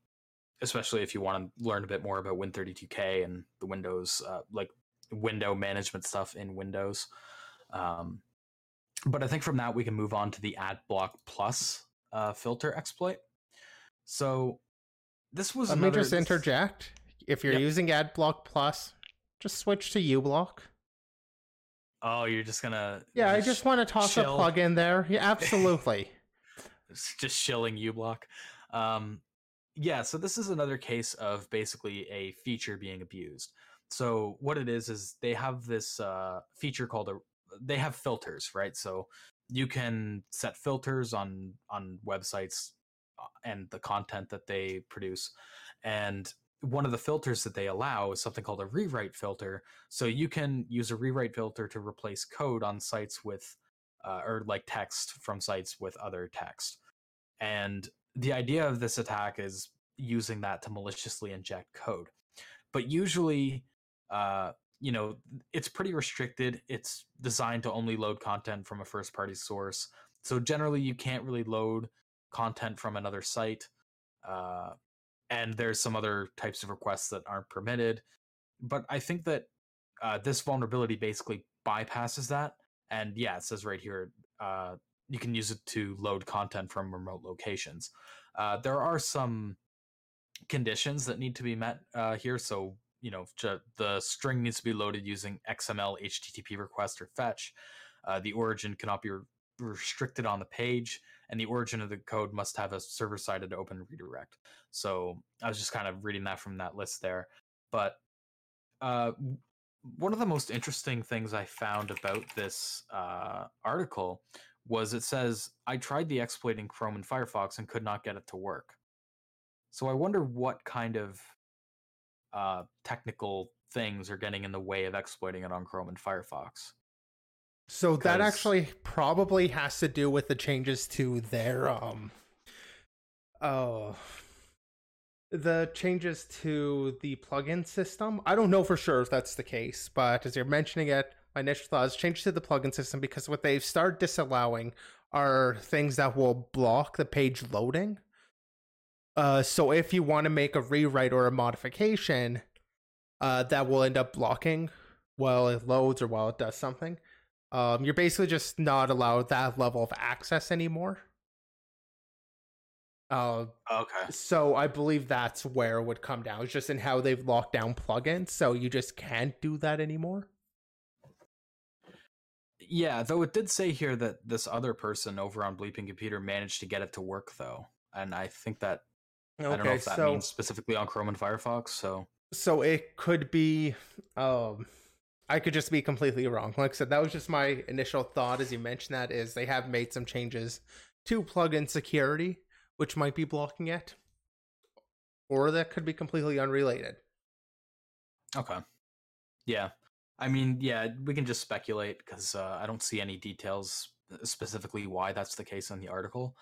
especially if you want to learn a bit more about Win32k and the Windows uh, like window management stuff in Windows. Um, but I think from that we can move on to the AdBlock Plus uh, filter exploit. So this was let another, me just interject. If you're Yep. using AdBlock Plus, just switch to uBlock. Oh, you're just gonna Yeah, I just want to toss a plug in there. Yeah, absolutely. Just shilling uBlock. Um, yeah, so this is another case of basically a feature being abused. So what it is is they have this uh, feature called a. They have filters, right? So you can set filters on on websites uh, and the content that they produce, and one of the filters that they allow is something called a rewrite filter. So you can use a rewrite filter to replace code on sites with, uh, or like text from sites with other text. And the idea of this attack is using that to maliciously inject code. But usually, uh, you know, it's pretty restricted. It's designed to only load content from a first party source. So generally, you can't really load content from another site. Uh, and there's some other types of requests that aren't permitted. But I think that uh, this vulnerability basically bypasses that. And yeah, it says right here, uh, you can use it to load content from remote locations. Uh, there are some conditions that need to be met uh, here. So, you know, the string needs to be loaded using XML HTTP request or fetch. Uh, the origin cannot be re- restricted on the page, and the origin of the code must have a server sided open redirect. So, I was just kind of reading that from that list there. But uh, one of the most interesting things I found about this uh, article was it says I tried the exploit in Chrome and Firefox and could not get it to work. So I wonder what kind of uh, technical things are getting in the way of exploiting it on Chrome and Firefox. So that actually probably has to do with the changes to their um oh the changes to the plugin system. I don't know for sure if that's the case, but as you're mentioning it, my initial thought is changes to the plugin system because what they've started disallowing are things that will block the page loading. Uh, so if you want to make a rewrite or a modification, uh, that will end up blocking while it loads or while it does something. Um, you're basically just not allowed that level of access anymore. Uh, Okay. so I believe that's where it would come down. It's just in how they've locked down plugins, so you just can't do that anymore. Yeah, though it did say here that this other person over on Bleeping Computer managed to get it to work though. And I think that I don't know Okay, if that so means specifically on Chrome and Firefox, so so it could be um I could just be completely wrong. Like I said, that was just my initial thought as you mentioned that is they have made some changes to plugin security, which might be blocking it. Or that could be completely unrelated. Okay. Yeah. I mean, yeah, we can just speculate because uh, I don't see any details uh, specifically why that's the case in the article.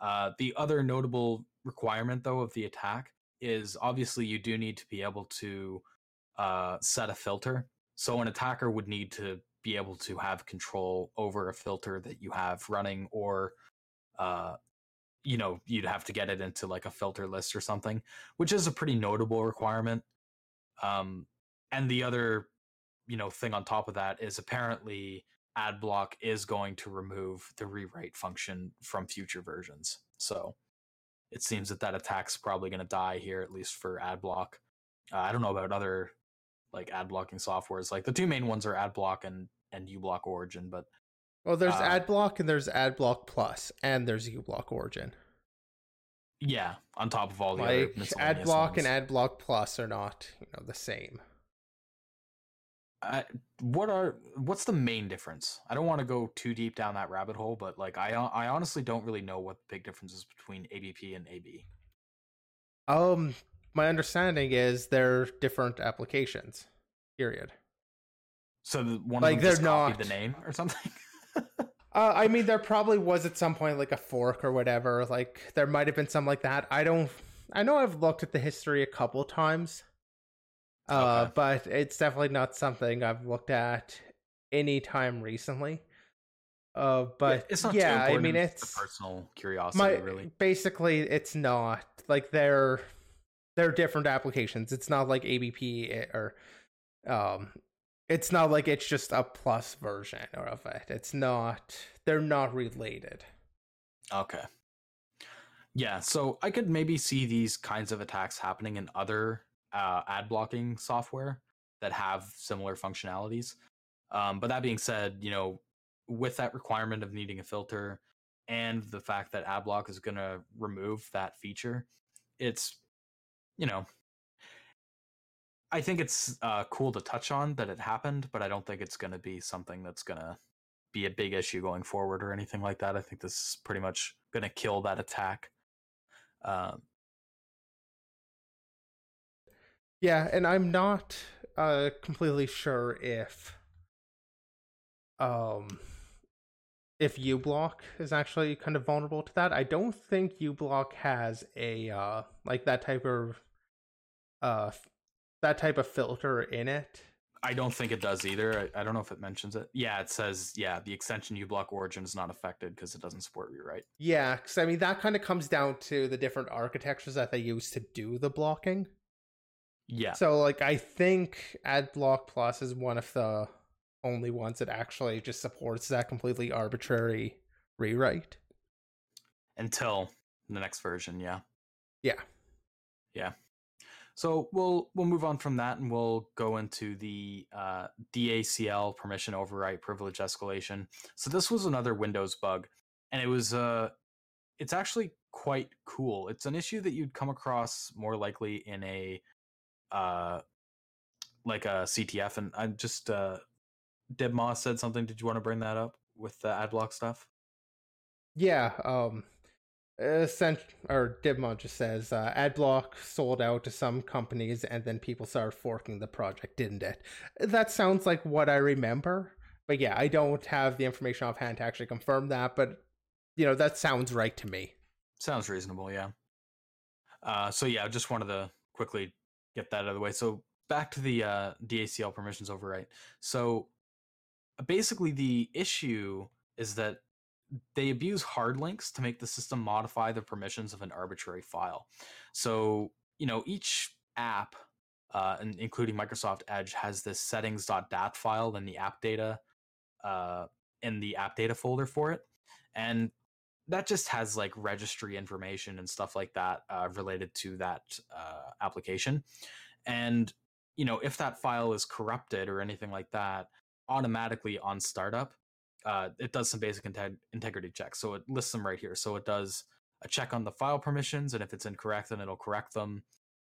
Uh, the other notable requirement, though, of the attack is obviously you do need to be able to uh, set a filter. So an attacker would need to be able to have control over a filter that you have running, or uh, you know, you'd have to get it into like a filter list or something, which is a pretty notable requirement. Um, and the other, you know, thing on top of that is apparently AdBlock is going to remove the rewrite function from future versions. So it seems that that attack's probably going to die here, at least for AdBlock. Uh, I don't know about other like ad blocking softwares. Like the two main ones are AdBlock and and uBlock Origin, but Well, there's Uh, AdBlock and there's AdBlock Plus and there's uBlock Origin. Yeah, on top of all the like other ad block ones. and AdBlock plus are not you know the same I, what are what's the main difference? I don't want to go too deep down that rabbit hole, but like I I honestly don't really know what the big difference is between ABP and AB. um my understanding is they're different applications period So the, one Like, of them just they're not- the name or something. uh, i mean there probably was at some point like a fork or whatever like there might have been some like that i don't i know i've looked at the history a couple times uh Okay. but it's definitely not something i've looked at any time recently uh but it's not yeah i mean it's it's personal curiosity, my really. basically it's not like they're they're different applications it's not like abp or um it's not like it's just a plus version or of it it's not they're not related Okay. Yeah, so I could maybe see these kinds of attacks happening in other uh, ad blocking software that have similar functionalities. Um, but that being said, you know, with that requirement of needing a filter and the fact that AdBlock is going to remove that feature, it's, you know, I think it's uh, cool to touch on that it happened, but I don't think it's going to be something that's going to be a big issue going forward or anything like that. I think this is pretty much going to kill that attack. Um, yeah and i'm not uh completely sure if um if uBlock is actually kind of vulnerable to that. I don't think uBlock has a uh like that type of uh that type of filter in it. I don't think it does either. I, I don't know if it mentions it. Yeah, it says yeah, the extension uBlock origin is not affected because it doesn't support rewrite. Yeah, because I mean that kind of comes down to the different architectures that they use to do the blocking. Yeah, So like I think AdBlock Plus is one of the only ones that actually just supports that completely arbitrary rewrite. until the next version. Yeah, Yeah. yeah. So we'll we'll move on from that and we'll go into the uh, DACL permission overwrite privilege escalation. So this was another Windows bug, and it was uh, it's actually quite cool. It's an issue that you'd come across more likely in a uh, like a CTF, and I just uh, Deb Moss said something. Did you want to bring that up with the ad block stuff? Yeah, um Cent or Dibmon just says uh, AdBlock sold out to some companies and then people started forking the project, didn't it? That sounds like what I remember. But yeah, I don't have the information offhand to actually confirm that, but you know, that sounds right to me. Sounds reasonable, yeah. Uh, so yeah, I just wanted to quickly get that out of the way. So back to the uh, DACL permissions overwrite. So basically, the issue is that they abuse hard links to make the system modify the permissions of an arbitrary file. So you know, each app, uh, and including Microsoft Edge, has this settings.dat file in the app data, uh, in the app data folder for it, and that just has like registry information and stuff like that uh, related to that uh, application. And you know, if that file is corrupted or anything like that, automatically on startup, uh, it does some basic inte- integrity checks. So it lists them right here. So it does a check on the file permissions, and if it's incorrect, then it'll correct them.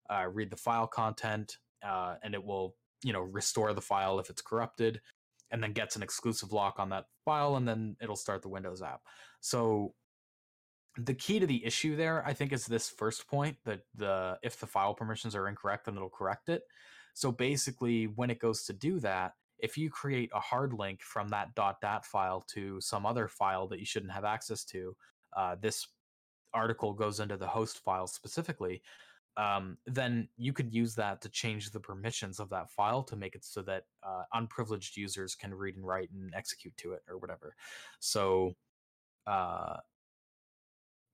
Uh, read the file content, uh, and it will you know restore the file if it's corrupted, and then gets an exclusive lock on that file, and then it'll start the Windows app. So the key to the issue there, I think, is this first point that the if the file permissions are incorrect, then it'll correct it. So basically, when it goes to do that, if you create a hard link from that .dat file to some other file that you shouldn't have access to, uh, this article goes into the host file specifically. Um, then you could use that to change the permissions of that file to make it so that uh, unprivileged users can read and write and execute to it or whatever. So, uh,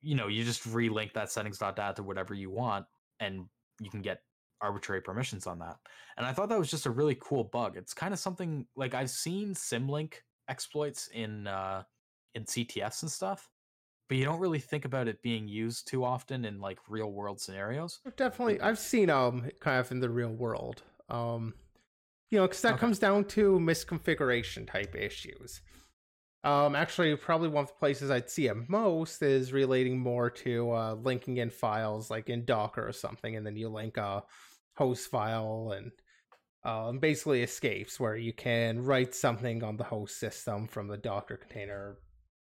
you know, you just relink that settings.dat to whatever you want, and you can get arbitrary permissions on that. And I thought that was just a really cool bug. It's kind of something like I've seen Symlink exploits in uh, in CTFs and stuff, but you don't really think about it being used too often in like real world scenarios. Definitely, I've seen um kind of in the real world. Um, you know, because that Okay. comes down to misconfiguration type issues. Um, actually, probably one of the places I'd see it most is relating more to uh, linking in files like in Docker or something, and then you link a host file and um, basically escapes where you can write something on the host system from the Docker container,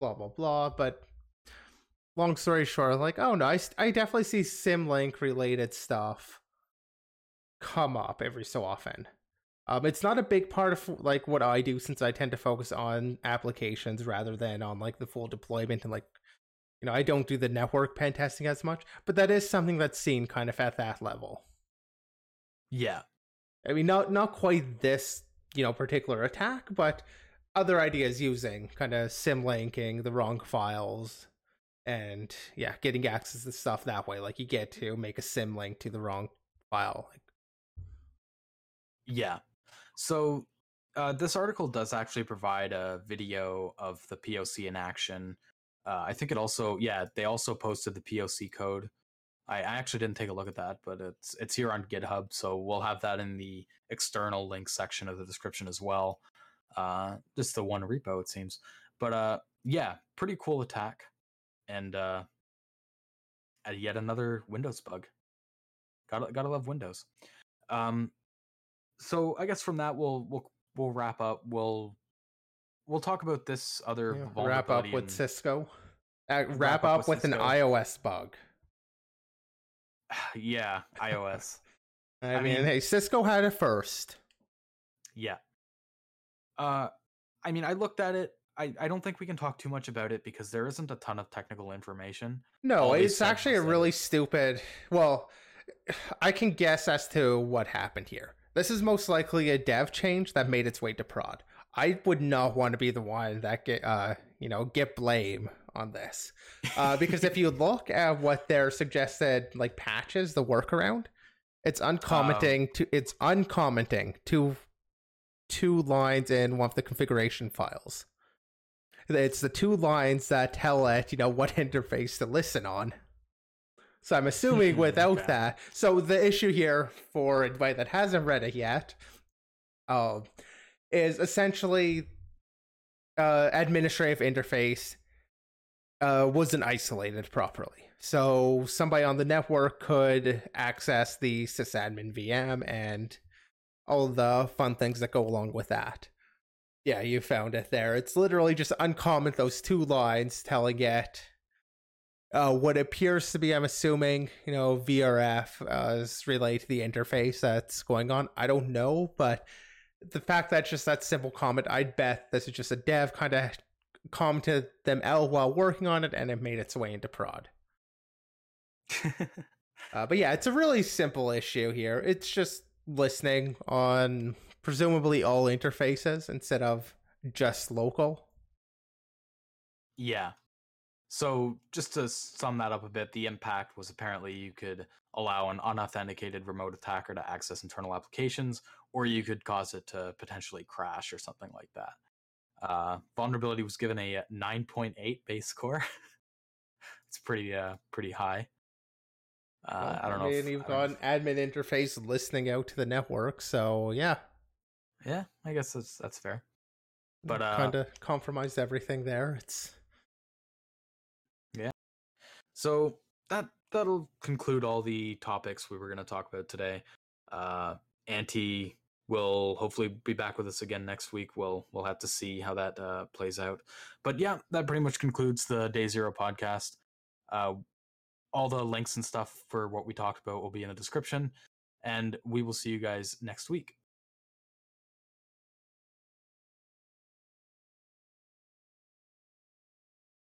blah blah blah. But long story short, like, oh no, I, I definitely see Symlink related stuff come up every so often. Um, it's not a big part of like what I do since I tend to focus on applications rather than on like the full deployment and like you know I don't do the network pen testing as much, but that is something that's seen kind of at that level. Yeah, I mean not not quite this you know particular attack, but other ideas using kind of symlinking the wrong files and yeah, getting access to stuff that way. Like you get to make a symlink to the wrong file. Like, yeah, so uh, this article does actually provide a video of the POC in action. Uh, I think it also, yeah, they also posted the POC code. I, actually didn't take a look at that, but it's it's here on GitHub, so we'll have that in the external link section of the description as well. Uh, just the one repo, it seems. But uh, yeah, pretty cool attack, and uh, yet another Windows bug. Gotta gotta love Windows. Um, so I guess from that we'll we'll we'll wrap up. We'll we'll talk about this other yeah, wrap up with Cisco. Uh, wrap, wrap, up, up with, with an iOS bug. yeah, iOS. I, I mean, mean, hey, Cisco had it first. Yeah. Uh, I mean, I looked at it. I, I don't think we can talk too much about it because there isn't a ton of technical information. No, All it's actually a really stupid. Well, I can guess as to what happened here. This is most likely a dev change that made its way to prod. I would not want to be the one that get uh you know get blame on this, uh, because if you look at what their suggested like patches, the workaround, it's uncommenting to it's uncommenting to two lines in one of the configuration files. It's the two lines that tell it you know what interface to listen on. So I'm assuming without okay. that. So the issue here for anybody that hasn't read it yet, uh, is essentially uh, administrative interface uh, wasn't isolated properly. So somebody on the network could access the sysadmin VM and all the fun things that go along with that. Yeah, you found it there. It's literally just uncomment those two lines telling it uh, what appears to be, I'm assuming, you know, VRF uh, is related to the interface that's going on. I don't know, but the fact that just that simple comment, I'd bet this is just a dev kind of commented them out while working on it, and it made its way into prod. uh, but yeah, it's a really simple issue here. It's just listening on presumably all interfaces instead of just local. Yeah, so, just to sum that up a bit, the impact was apparently you could allow an unauthenticated remote attacker to access internal applications, or you could cause it to potentially crash or something like that. Uh, vulnerability was given a 9.8 base score. it's pretty uh, pretty high. Uh, well, I don't know. I mean, if, you've got an admin interface listening out to the network, so yeah. Yeah, I guess that's that's fair. But uh, kind of compromised everything there. It's so that that'll conclude all the topics we were going to talk about today. Uh, Antti will hopefully be back with us again next week. We'll we'll have to see how that uh, plays out. But yeah, that pretty much concludes the Day Zero podcast. Uh, all the links and stuff for what we talked about will be in the description, and we will see you guys next week.